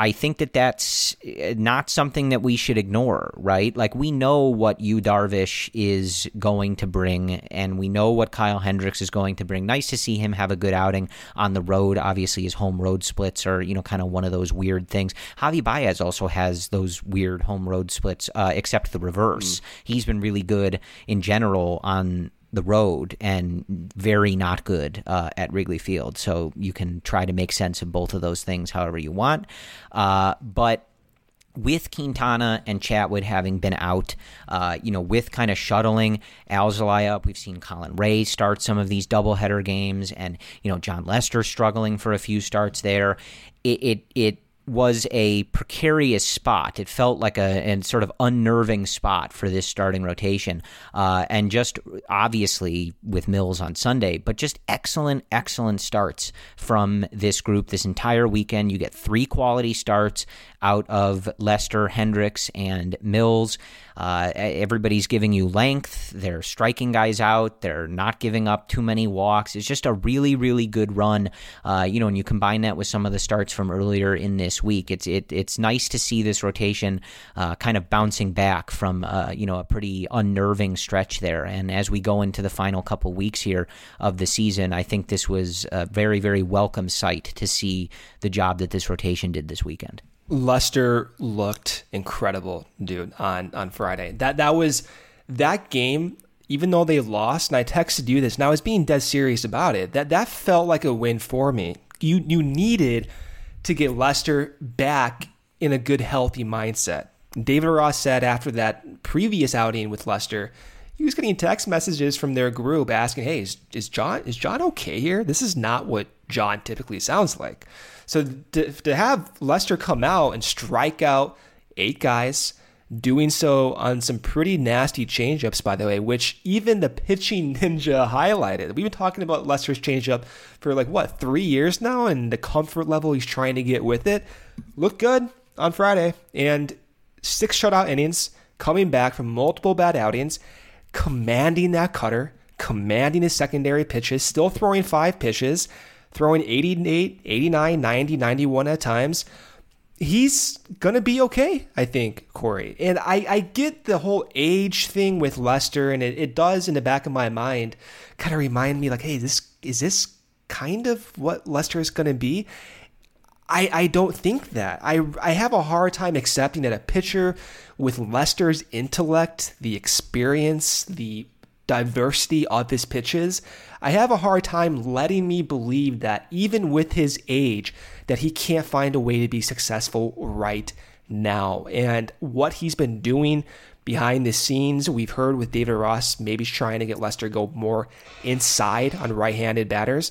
I think that that's eh, not something that we should ignore, right? Like we know what Yu Darvish is going to bring, and we know what Kyle Hendricks is going to bring. Nice to see him have a good outing on the road. Obviously, his home road splits are you know kind of one of those weird things. Javi Baez also has those weird home road splits, uh, except the reverse. Mm. He's been really good in general on the road and very not good uh, at Wrigley Field. So you can try to make sense of both of those things however you want. Uh, but with Quintana and Chatwood having been out, uh, you know, with kind of shuttling Alzolay up, we've seen Colin Rea start some of these doubleheader games, and you know, Jon Lester struggling for a few starts there. It it, it was a precarious spot. It felt like a, a sort of unnerving spot for this starting rotation. Uh, and just obviously with Mills on Sunday, but just excellent, excellent starts from this group this entire weekend. You get three quality starts out of Lester, Hendricks, and Mills. Uh, everybody's giving you length. They're striking guys out. They're not giving up too many walks. It's just a really, really good run. Uh, you know, and you combine that with some of the starts from earlier in this week. It's it, it's nice to see this rotation uh, kind of bouncing back from uh, you know a pretty unnerving stretch there. And as we go into the final couple weeks here of the season, I think this was a very, very welcome sight to see the job that this rotation did this weekend. Lester looked incredible, dude, on on Friday. That that was that game. Even though they lost, and I texted you this, and I was being dead serious about it. That that felt like a win for me. You you needed to get Lester back in a good, healthy mindset. David Ross said after that previous outing with Lester, he was getting text messages from their group asking, "Hey, is, is Jon is Jon okay here? This is not what Jon typically sounds like." So to, to have Lester come out and strike out eight guys, doing so on some pretty nasty changeups, by the way, which even the pitching ninja highlighted. We've been talking about Lester's changeup for like what three years now, and the comfort level he's trying to get with it. Looked good on Friday, and six shutout innings, coming back from multiple bad outings, commanding that cutter, commanding his secondary pitches, still throwing five pitches throwing 88, 89, 90, 91 at times. he's gonna be okay, I think, Corey. And I, I get the whole age thing with Lester, and it, it does in the back of my mind kind of remind me like, hey, this is this kind of what Lester is gonna be? I, I don't think that. I, I have a hard time accepting that a pitcher with Lester's intellect, the experience, the diversity of his pitches, I have a hard time letting me believe that even with his age, that he can't find a way to be successful right now. And what he's been doing behind the scenes, we've heard with David Ross, maybe trying to get Lester go more inside on right-handed batters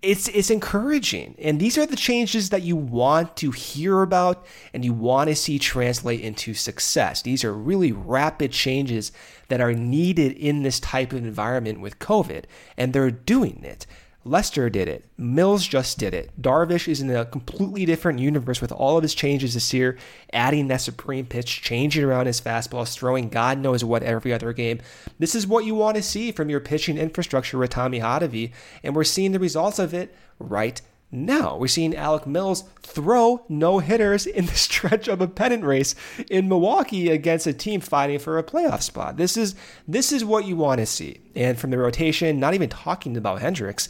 it's it's encouraging. And these are the changes that you want to hear about and you want to see translate into success. These are really rapid changes that are needed in this type of environment with covid and they're doing it Lester did it. Mills just did it. Darvish is in a completely different universe with all of his changes this year, adding that supreme pitch, changing around his fastballs, throwing God knows what every other game. This is what you want to see from your pitching infrastructure with Tommy Hottovy, and we're seeing the results of it right now. We're seeing Alec Mills throw no hitters in the stretch of a pennant race in Milwaukee against a team fighting for a playoff spot. This is this is what you want to see. And from the rotation, not even talking about Hendricks,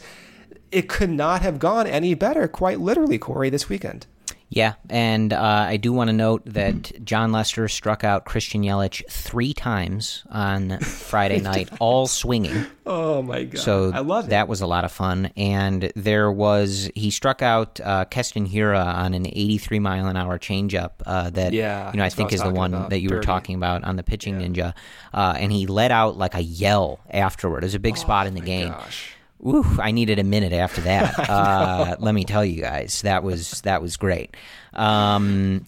it could not have gone any better, quite literally, Corey, this weekend. Yeah, and uh, I do want to note that Jon Lester struck out Christian Yelich three times on Friday night, all swinging. Oh my god! So I love that was a lot of fun. And there was he struck out uh, Keston Hiura on an 83 mile an hour changeup. Uh, that yeah, you know I think I is the one about. that you Dirty. were talking about on the pitching yeah. ninja. Uh, and he let out like a yell afterward. It was a big oh spot in the game. Gosh. Ooh, I needed a minute after that. Uh, let me tell you guys, that was that was great. Um,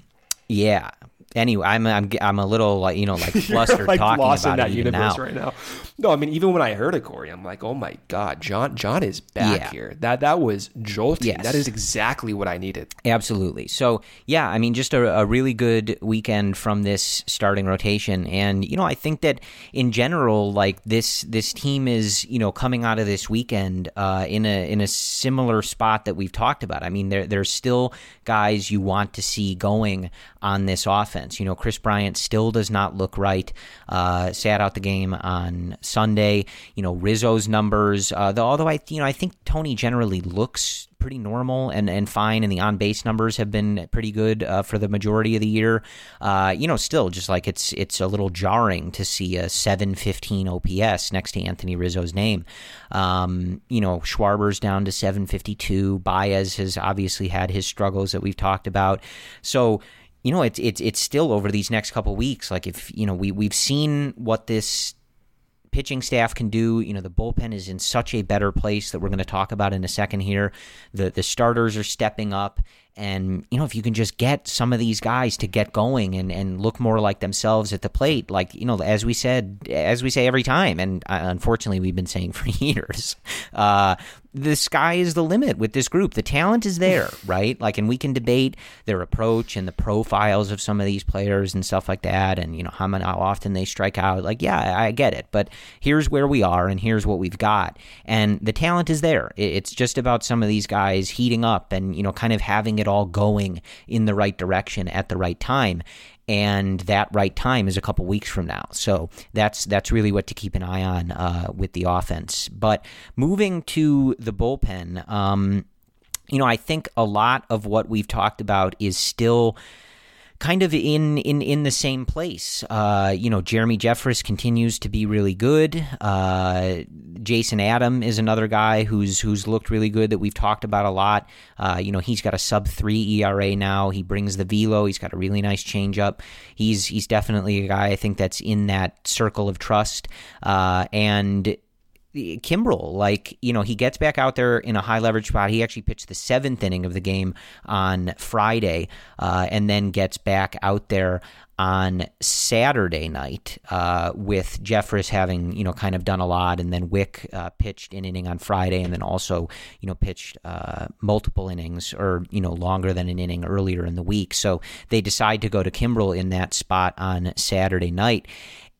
yeah. Anyway, I'm I'm I'm a little like you know like flustered like talking lost about in that universe now. right now. No, I mean even when I heard it, Corey, I'm like, oh my god, Jon Jon is back Yeah. here. That that was jolting. Yes. That is exactly what I needed. Absolutely. So, yeah, I mean, just a, a really good weekend from this starting rotation, and you know, I think that in general, like this this team is you know coming out of this weekend uh, in a in a similar spot that we've talked about. I mean, there there's still guys you want to see going on this offense. You know, Kris Bryant still does not look right. Uh, sat out the game on Sunday. You know, Rizzo's numbers, uh, though, although I you know I think Tony generally looks pretty normal and, and fine, and the on base numbers have been pretty good uh, for the majority of the year. Uh, you know, still just like it's it's a little jarring to see a 715 OPS next to Anthony Rizzo's name. Um, you know, Schwarber's down to 752. Baez has obviously had his struggles that we've talked about. So you know, it's it's it's still over these next couple weeks. Like if you know we we've seen what this pitching staff can do. You know, the bullpen is in such a better place that we're going to talk about in a second here. The the starters are stepping up. And, you know, if you can just get some of these guys to get going and, and look more like themselves at the plate, like, you know, as we said, as we say every time, and uh, unfortunately we've been saying for years, uh, the sky is the limit with this group. The talent is there, right? Like, and we can debate their approach and the profiles of some of these players and stuff like that, and you know how many, how often they strike out. Like, yeah, I get it, but here's where we are, and here's what we've got, and the talent is there. It's just about some of these guys heating up and you know kind of having it all going in the right direction at the right time and that right time is a couple weeks from now. So that's that's really what to keep an eye on uh, with the offense. But moving to the bullpen, um, you know, I think a lot of what we've talked about is still kind of in in in the same place. Uh, you know, Jeremy Jeffress continues to be really good. Uh, Jason Adam is another guy who's who's looked really good that we've talked about a lot. Uh, you know, he's got a sub three ERA now. He brings the velo. He's got a really nice changeup. He's he's definitely a guy I think that's in that circle of trust. Uh, and Kimbrel, like, you know, he gets back out there in a high leverage spot. He actually pitched the seventh inning of the game on Friday uh, and then gets back out there on Saturday night uh, with Jeffress having, you know, kind of done a lot. And then Wick uh, pitched an inning on Friday and then also, you know, pitched uh, multiple innings or, you know, longer than an inning earlier in the week. So they decide to go to Kimbrel in that spot on Saturday night.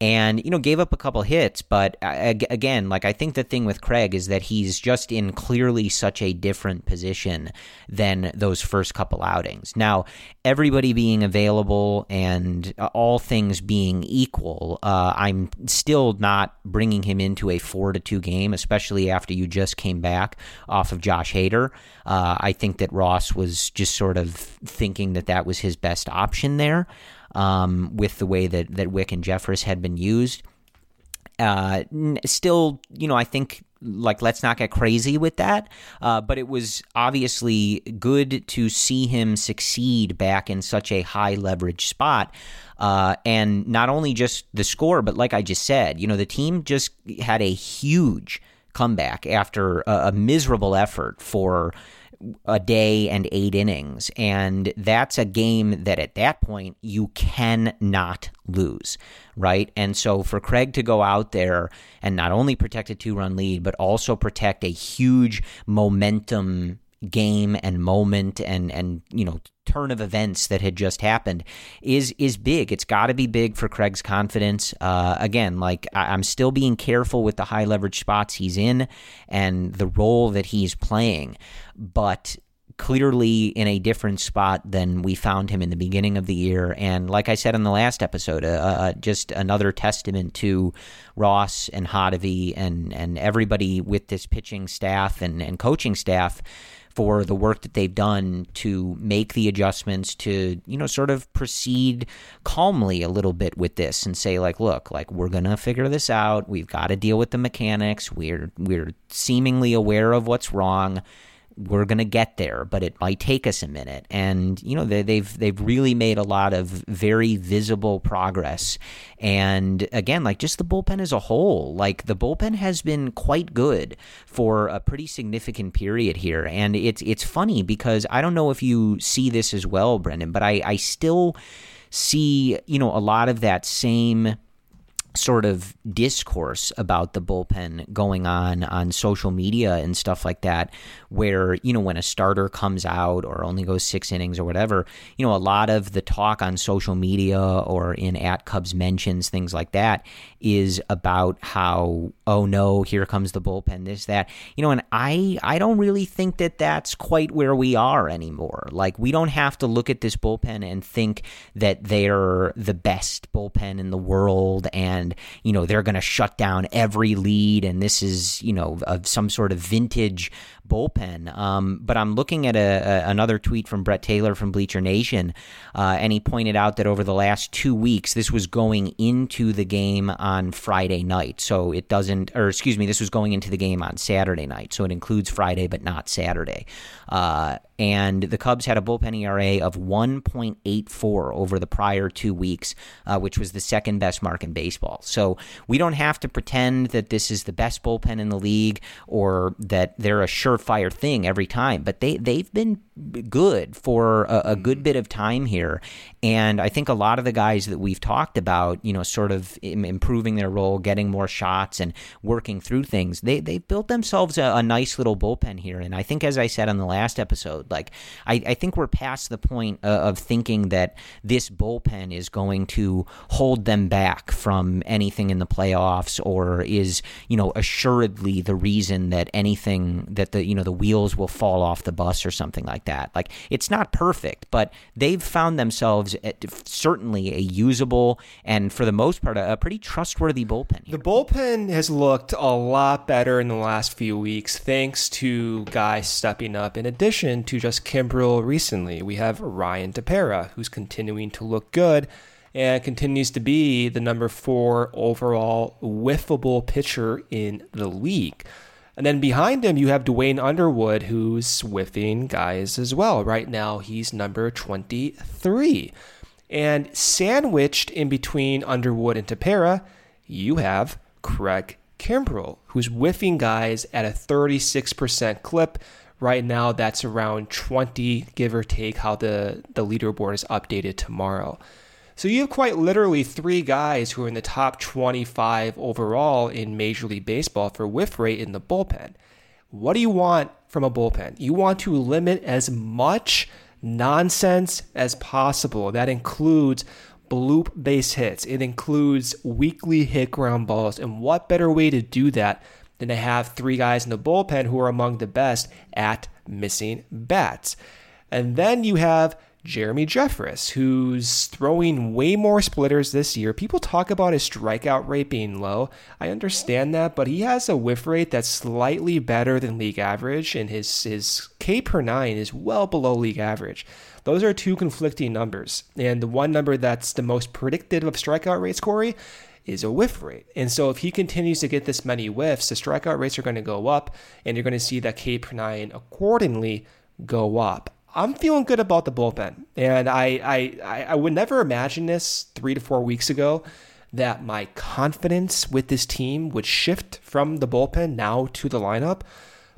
And you know gave up a couple hits but uh, again like i think the thing with craig is that he's just in clearly such a different position than those first couple outings. Now everybody being available and uh, all things being equal uh, i'm still not bringing him into a four to two game especially after you just came back off of josh hader. Uh, i think that ross was just sort of thinking that that was his best option there um, with the way that, that Wick and Jeffress had been used. Uh, still, you know, I think like let's not get crazy with that. Uh, but it was obviously good to see him succeed back in such a high leverage spot. Uh, and not only just the score, but like I just said, you know, the team just had a huge comeback after a, a miserable effort for a day and eight innings. And that's a game that at that point you cannot lose, right? And so for Craig to go out there and not only protect a two run lead, but also protect a huge momentum game and moment and and you know turn of events that had just happened is is big. It's got to be big for Craig's confidence. Uh, again, like I, am still being careful with the high leverage spots he's in and the role that he's playing, but clearly in a different spot than we found him in the beginning of the year. And like I said in the last episode, uh, uh, just another testament to Ross and Hottovy and and everybody with this pitching staff and, and coaching staff for the work that they've done to make the adjustments to, you know, sort of proceed calmly a little bit with this and say like, look, like we're going to figure this out. We've got to deal with the mechanics. We're we're seemingly aware of what's wrong we're going to get there, but it might take us a minute. And you know they, they've they've really made a lot of very visible progress. And again, like just the bullpen as a whole, like the bullpen has been quite good for a pretty significant period here. And it's it's funny because I don't know if you see this as well, Brendan, but I I still see you know a lot of that same sort of discourse about the bullpen going on on social media and stuff like that where you know when a starter comes out or only goes 6 innings or whatever you know a lot of the talk on social media or in at Cubs mentions things like that is about how oh no here comes the bullpen this that. You know and I I don't really think that that's quite where we are anymore. Like we don't have to look at this bullpen and think that they're the best bullpen in the world and and you know they're going to shut down every lead and this is you know of some sort of vintage bullpen. Um, but I'm looking at a, a, another tweet from Brett Taylor from Bleacher Nation, uh, and he pointed out that over the last two weeks, this was going into the game on Friday night. So it doesn't, or excuse me, this was going into the game on Saturday night. So it includes Friday, but not Saturday. Uh, and the Cubs had a bullpen ERA of 1.84 over the prior two weeks, uh, which was the second best mark in baseball. So we don't have to pretend that this is the best bullpen in the league or that they're a sure surefire thing every time. But they they've been good for a, a, good mm. bit of time here, and I think a lot of the guys that we've talked about, you know, sort of improving their role, getting more shots, and working through things, they they've built themselves a, a nice little bullpen here. And I think, as I said on the last episode, like I, I think we're past the point uh, of thinking that this bullpen is going to hold them back from anything in the playoffs or is you know assuredly the reason that anything that the you know the wheels will fall off the bus or something like that. Like it's not perfect, but they've found themselves eh, certainly a usable and for the most part a, pretty trustworthy bullpen. Here. The bullpen has looked a lot better in the last few weeks thanks to guys stepping up. In addition to just Kimbrel recently, we have Ryan Tepera who's continuing to look good and continues to be the number four overall whiffable pitcher in the league. And then behind him, you have Duane Underwood, who's whiffing guys as well. Right now, he's number 23. And sandwiched in between Underwood and Tepera, you have Craig Kimbrel, who's whiffing guys at a 36% clip. Right now, that's around 20, give or take, how the, the leaderboard is updated tomorrow. So you have quite literally three guys who are in the top 25 overall in Major League Baseball for whiff rate in the bullpen. What do you want from a bullpen? You want to limit as much nonsense as possible. That includes bloop base hits. It includes weakly hit ground balls. And what better way to do that than to have three guys in the bullpen who are among the best at missing bats? And then you have Jeremy Jeffress, who's throwing way more splitters this year. People talk about his strikeout rate being low. I understand that, but he has a whiff rate that's slightly better than league average, and his, his K per nine is well below league average. Those are two conflicting numbers. And the one number that's the most predictive of strikeout rates, Corey, is a whiff rate. And so if he continues to get this many whiffs, the strikeout rates are going to go up, and you're going to see that K per nine accordingly go up. I'm feeling good about the bullpen. And I, I, I would never imagine this three to four weeks ago that my confidence with this team would shift from the bullpen now to the lineup.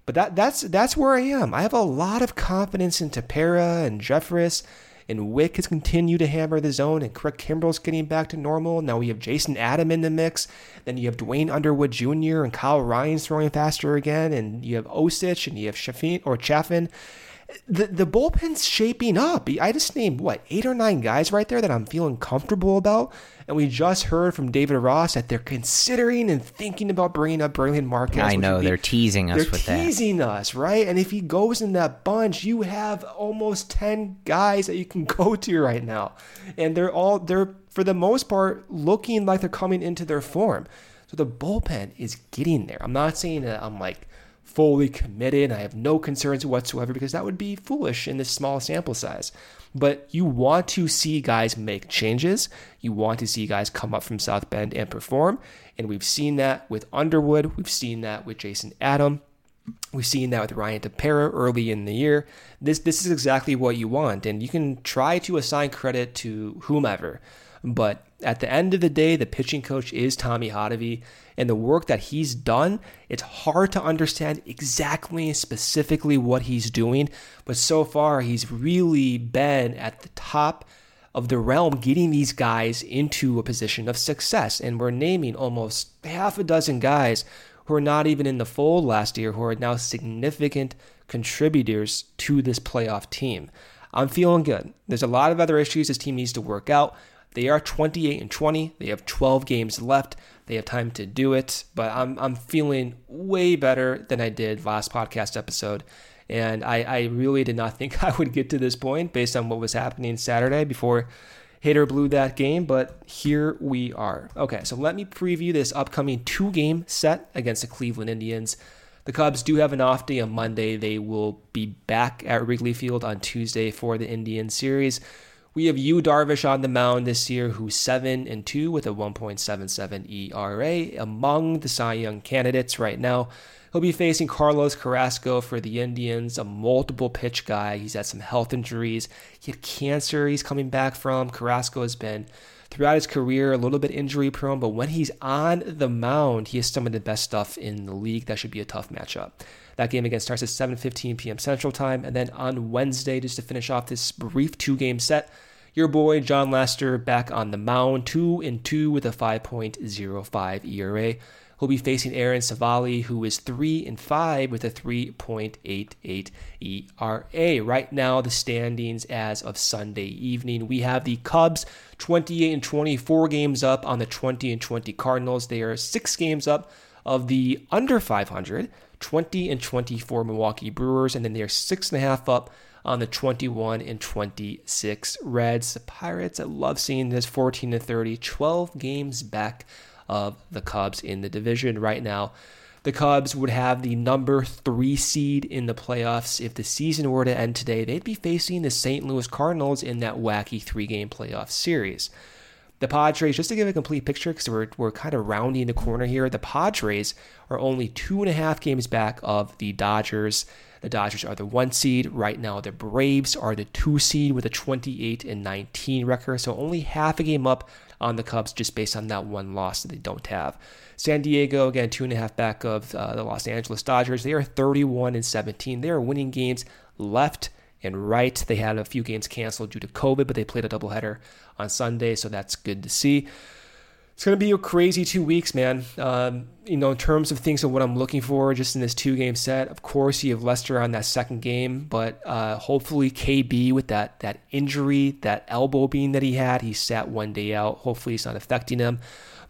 But that that's that's where I am. I have a lot of confidence in Tepera and Jeffress, and Wick has continued to hammer the zone, and Craig Kimbrel's getting back to normal. Now we have Jason Adam in the mix. Then you have Duane Underwood Jr. and Kyle Ryan's throwing faster again, and you have Osich and you have Chafin or Chafin the the bullpen's shaping up. I just named what eight or nine guys right there that I'm feeling comfortable about, and we just heard from David Ross that they're considering and thinking about bringing up Brailyn Marquez. I know be, they're teasing us they're with teasing that. Teasing us, right? And if he goes in that bunch, you have almost ten guys that you can go to right now, and they're all they're for the most part looking like they're coming into their form. So the bullpen is getting there. I'm not saying that I'm like fully committed. I have no concerns whatsoever because that would be foolish in this small sample size. But you want to see guys make changes. You want to see guys come up from South Bend and perform. And we've seen that with Underwood. We've seen that with Jason Adam. We've seen that with Ryan Tepera early in the year. This this is exactly what you want, and you can try to assign credit to whomever. But at the end of the day, the pitching coach is Tommy Hottovy, and the work that he's done, it's hard to understand exactly specifically what he's doing. But so far, he's really been at the top of the realm, getting these guys into a position of success. And we're naming almost half a dozen guys who are not even in the fold last year, who are now significant contributors to this playoff team. I'm feeling good. There's a lot of other issues this team needs to work out. They are 28 and 20. They have 12 games left. They have time to do it, but I'm I'm feeling way better than I did last podcast episode. And I, I really did not think I would get to this point based on what was happening Saturday before Hader blew that game, but here we are. Okay, so let me preview this upcoming two game set against the Cleveland Indians. The Cubs do have an off day on Monday. They will be back at Wrigley Field on Tuesday for the Indian series. We have Yu Darvish on the mound this year, who's 7 and 2 with a 1.77 ERA among the Cy Young candidates right now. He'll be facing Carlos Carrasco for the Indians, a multiple pitch guy. He's had some health injuries. He had cancer he's coming back from. Carrasco has been throughout his career a little bit injury prone, but when he's on the mound, he has some of the best stuff in the league. That should be a tough matchup. That game again starts at 7:15 p.m. Central Time, and then on Wednesday, just to finish off this brief two-game set, your boy Jon Lester back on the mound, two and two with a 5.05 ERA. He'll be facing Aaron Civale, who is three and five with a 3.88 ERA. Right now, the standings as of Sunday evening, we have the Cubs 28 and 24 games up on the 20 and 20 Cardinals. They are six games up of the under 500 20 and 24 Milwaukee Brewers, and then they're six and a half up on the 21 and 26 Reds. The Pirates, I love seeing this 14 and 30, 12 games back of the Cubs in the division right now. The Cubs would have the number three seed in the playoffs. If the season were to end today, they'd be facing the St. Louis Cardinals in that wacky three game playoff series. The Padres, just to give a complete picture, because we're, we're kind of rounding the corner here, the Padres are only two and a half games back of the Dodgers. The Dodgers are the one seed. Right now, the Braves are the two seed with a 28 and 19 record. So only half a game up on the Cubs just based on that one loss that they don't have. San Diego, again, two and a half back of uh, the Los Angeles Dodgers. They are 31 and 17. They are winning games left and right. They had a few games canceled due to COVID, but they played a doubleheader on Sunday, so that's good to see. it's going to be a crazy two weeks, man. Um, you know, in terms of things of what I'm looking for just in this two game set, of course, you have Lester on that second game, but uh, hopefully KB with that, that injury, that elbow being that he had, he sat one day out. Hopefully, it's not affecting him.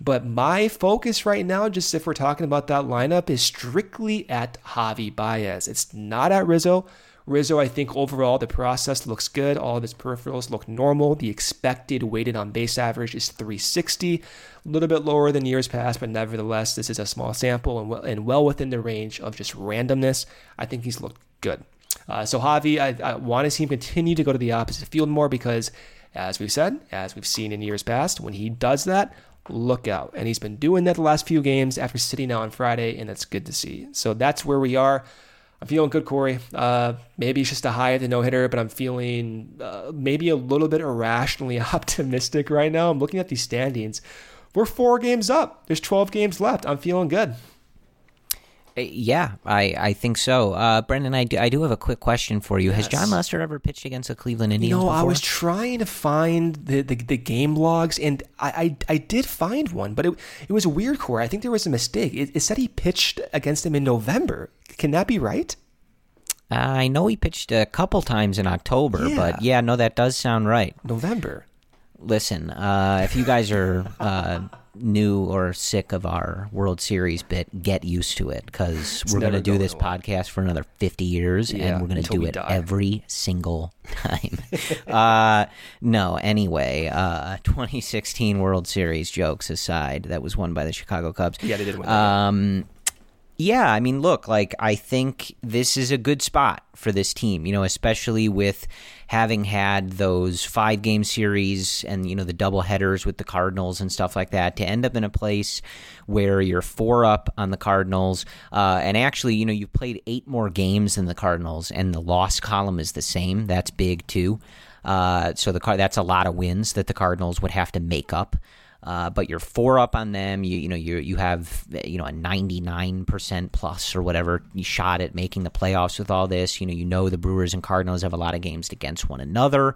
But my focus right now, just if we're talking about that lineup, is strictly at Javi Baez. It's not at Rizzo. Rizzo, I think overall the process looks good. All of his peripherals look normal. The expected weighted on base average is 360, a little bit lower than years past, but nevertheless, this is a small sample and well, and well within the range of just randomness. I think he's looked good. Uh, so Javi, I, I want to see him continue to go to the opposite field more because, as we've said, as we've seen in years past, when he does that, look out. And he's been doing that the last few games after sitting out on Friday, and that's good to see. So that's where we are. I'm feeling good, Corey. Uh, maybe it's just a high at the no hitter, but I'm feeling uh, maybe a little bit irrationally optimistic right now. I'm looking at these standings. We're four games up. There's 12 games left. I'm feeling good. Uh, yeah, I, I think so. Uh, Brendan, I do, I do have a quick question for you. Yes. Has Jon Lester ever pitched against the Cleveland Indians? You know, before? I was trying to find the, the, the game logs, and I, I, I did find one, but it it was a weird core. I think there was a mistake. It, it said he pitched against him in November. Can that be right? Uh, I know he pitched a couple times in October, yeah. but yeah, no, that does sound right. November. Listen, uh, if you guys are uh, new or sick of our World Series bit, get used to it because we're going to do this podcast for another 50 years yeah, and we're going to do it die. every single time. uh, no, anyway, uh, 2016 World Series jokes aside, that was won by the Chicago Cubs. Yeah, they did win. Um, yeah, I mean, look, like I think this is a good spot for this team, you know, especially with having had those five game series and, you know, the double headers with the Cardinals and stuff like that to end up in a place where you're four up on the Cardinals. Uh, and actually, you know, you've played eight more games than the Cardinals and the loss column is the same. That's big too. Uh, so the car that's a lot of wins that the Cardinals would have to make up. Uh, but you're four up on them. You you know you you have you know a 99% plus or whatever shot at making the playoffs with all this. You know you know the Brewers and Cardinals have a lot of games against one another.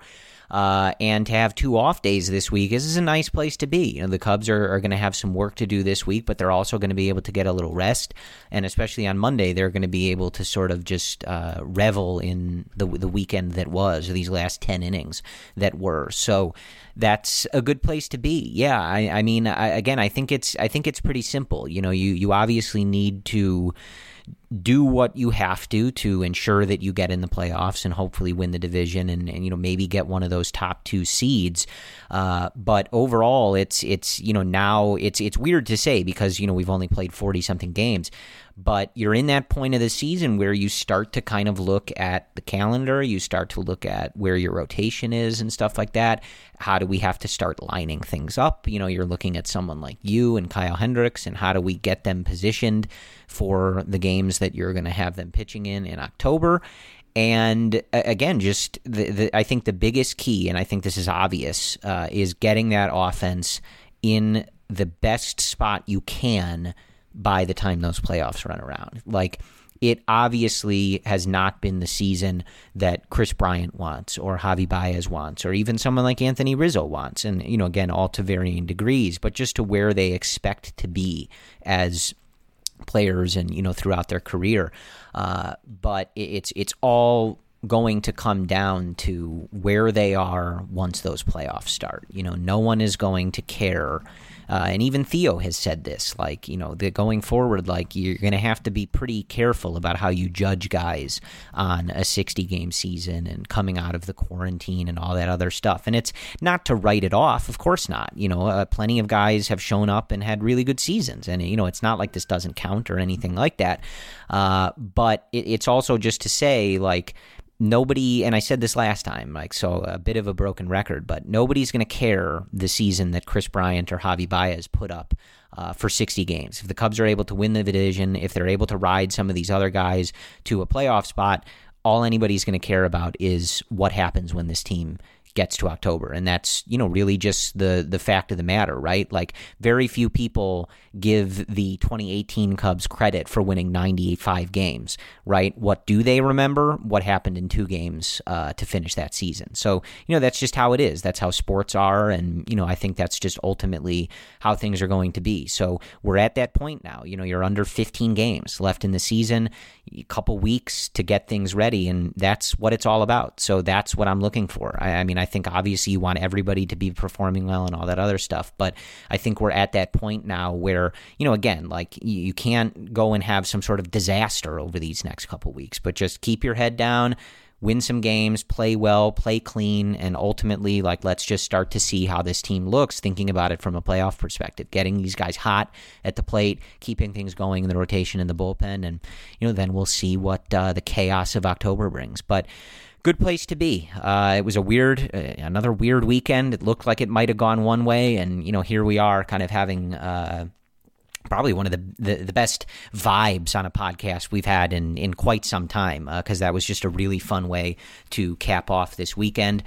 Uh, and to have two off days this week this is a nice place to be. You know, the Cubs are, are going to have some work to do this week, but they're also going to be able to get a little rest. And especially on Monday, they're going to be able to sort of just uh, revel in the the weekend that was, or these last ten innings that were. So that's a good place to be. Yeah, I, I mean, I, again, I think it's I think it's pretty simple. You know, you you obviously need to do what you have to to ensure that you get in the playoffs and hopefully win the division and, and you know maybe get one of those top two seeds. Uh, but overall, it's it's you know now it's it's weird to say because you know we've only played forty something games, but you're in that point of the season where Yu start to kind of look at the calendar, you start to look at where your rotation is and stuff like that. How do we have to start lining things up? You know, you're looking at someone like you and Kyle Hendricks, and how do we get them positioned for the games that you're going to have them pitching in in October. And again, just the, the, I think the biggest key, and I think this is obvious, uh, is getting that offense in the best spot you can by the time those playoffs run around. Like, it obviously has not been the season that Kris Bryant wants or Javi Baez wants or even someone like Anthony Rizzo wants. And, you know, again, all to varying degrees, but just to where they expect to be as players and you know throughout their career. Uh, but it's it's all going to come down to where they are once those playoffs start. You know, no one is going to care uh, and even Theo has said this, like, you know, the, going forward, like, you're going to have to be pretty careful about how you judge guys on a 60 game season and coming out of the quarantine and all that other stuff. And it's not to write it off, of course not. You know, uh, plenty of guys have shown up and had really good seasons. And, you know, it's not like this doesn't count or anything like that. Uh, but it, it's also just to say, like, nobody and I said this last time, like so a bit of a broken record, but nobody's going to care the season that Kris Bryant or Javi Baez put up uh, for 60 games. If the Cubs are able to win the division, if they're able to ride some of these other guys to a playoff spot, all anybody's going to care about is what happens when this team gets to October, and that's you know really just the the fact of the matter, right? Like very few people give the 2018 Cubs credit for winning 95 games, right? What do they remember? What happened in two games uh, to finish that season? So you know that's just how it is. That's how sports are, and you know I think that's just ultimately how things are going to be. So we're at that point now. You know you're under 15 games left in the season, a couple weeks to get things ready, and that's what it's all about. So that's what I'm looking for. I, I mean I think obviously you want everybody to be performing well and all that other stuff, but I think we're at that point now where you know again like you can't go and have some sort of disaster over these next couple weeks, but just keep your head down win some games, play well, play clean, and ultimately, like, let's just start to see how this team looks, thinking about it from a playoff perspective, getting these guys hot at the plate, keeping things going in the rotation in the bullpen, and, you know, then we'll see what uh, the chaos of October brings. But, good place to be. Uh, it was a weird, uh, another weird weekend. It looked like it might have gone one way, and you know here we are, kind of having uh, probably one of the, the, the best vibes on a podcast we've had in in quite some time because uh, that was just a really fun way to cap off this weekend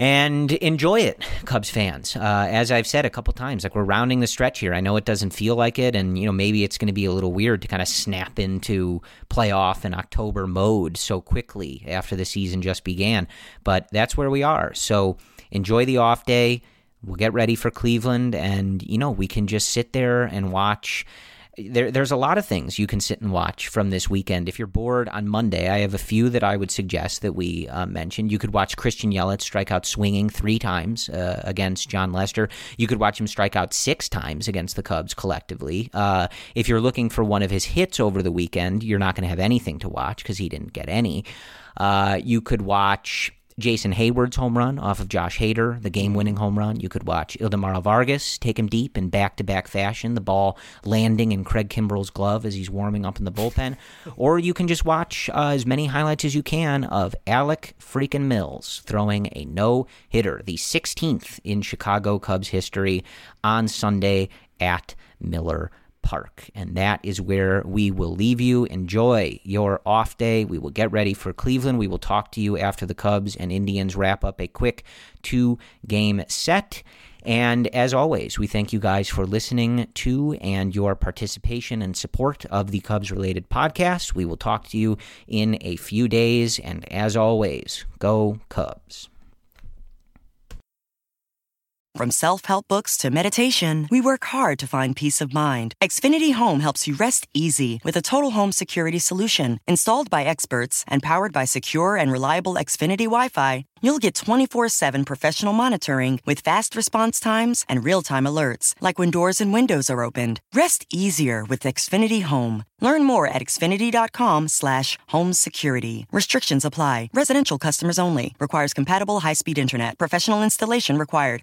and enjoy it, Cubs fans. Uh, as I've said a couple times, like we're rounding the stretch here. I know it doesn't feel like it, and you know maybe it's going to be a little weird to kind of snap into playoff and October mode so quickly after the season just began, but that's where we are. So enjoy the off day we'll get ready for Cleveland, and you know we can just sit there and watch. There, there's a lot of things you can sit and watch from this weekend. If you're bored on Monday, I have a few that I would suggest that we uh, mention. You could watch Christian Yelich strike out swinging three times uh, against Jon Lester. You could watch him strike out six times against the Cubs collectively. Uh, if you're looking for one of his hits over the weekend, you're not going to have anything to watch because he didn't get any. Uh, you could watch Jason Heyward's home run off of Josh Hader, the game winning home run. You could watch Ildemaro Vargas take him deep in back to back fashion, the ball landing in Craig Kimbrel's glove as he's warming up in the bullpen. or you can just watch uh, as many highlights as you can of Alec freaking Mills throwing a no hitter, the 16th in Chicago Cubs history on Sunday at Miller Park. And that is where we will leave you. Enjoy your off day. We will get ready for Cleveland. We will talk to you after the Cubs and Indians wrap up a quick two game set. And as always, we thank you guys for listening to and your participation and support of the Cubs related podcast. We will talk to you in a few days. And as always, go Cubs. From self help books to meditation, we work hard to find peace of mind. Xfinity Home helps you rest easy with a total home security solution. Installed by experts and powered by secure and reliable Xfinity Wi Fi, you'll get 24 7 professional monitoring with fast response times and real time alerts, like when doors and windows are opened. Rest easier with Xfinity Home. Learn more at xfinity.com/slash home security. Restrictions apply. Residential customers only. Requires compatible high speed internet. Professional installation required.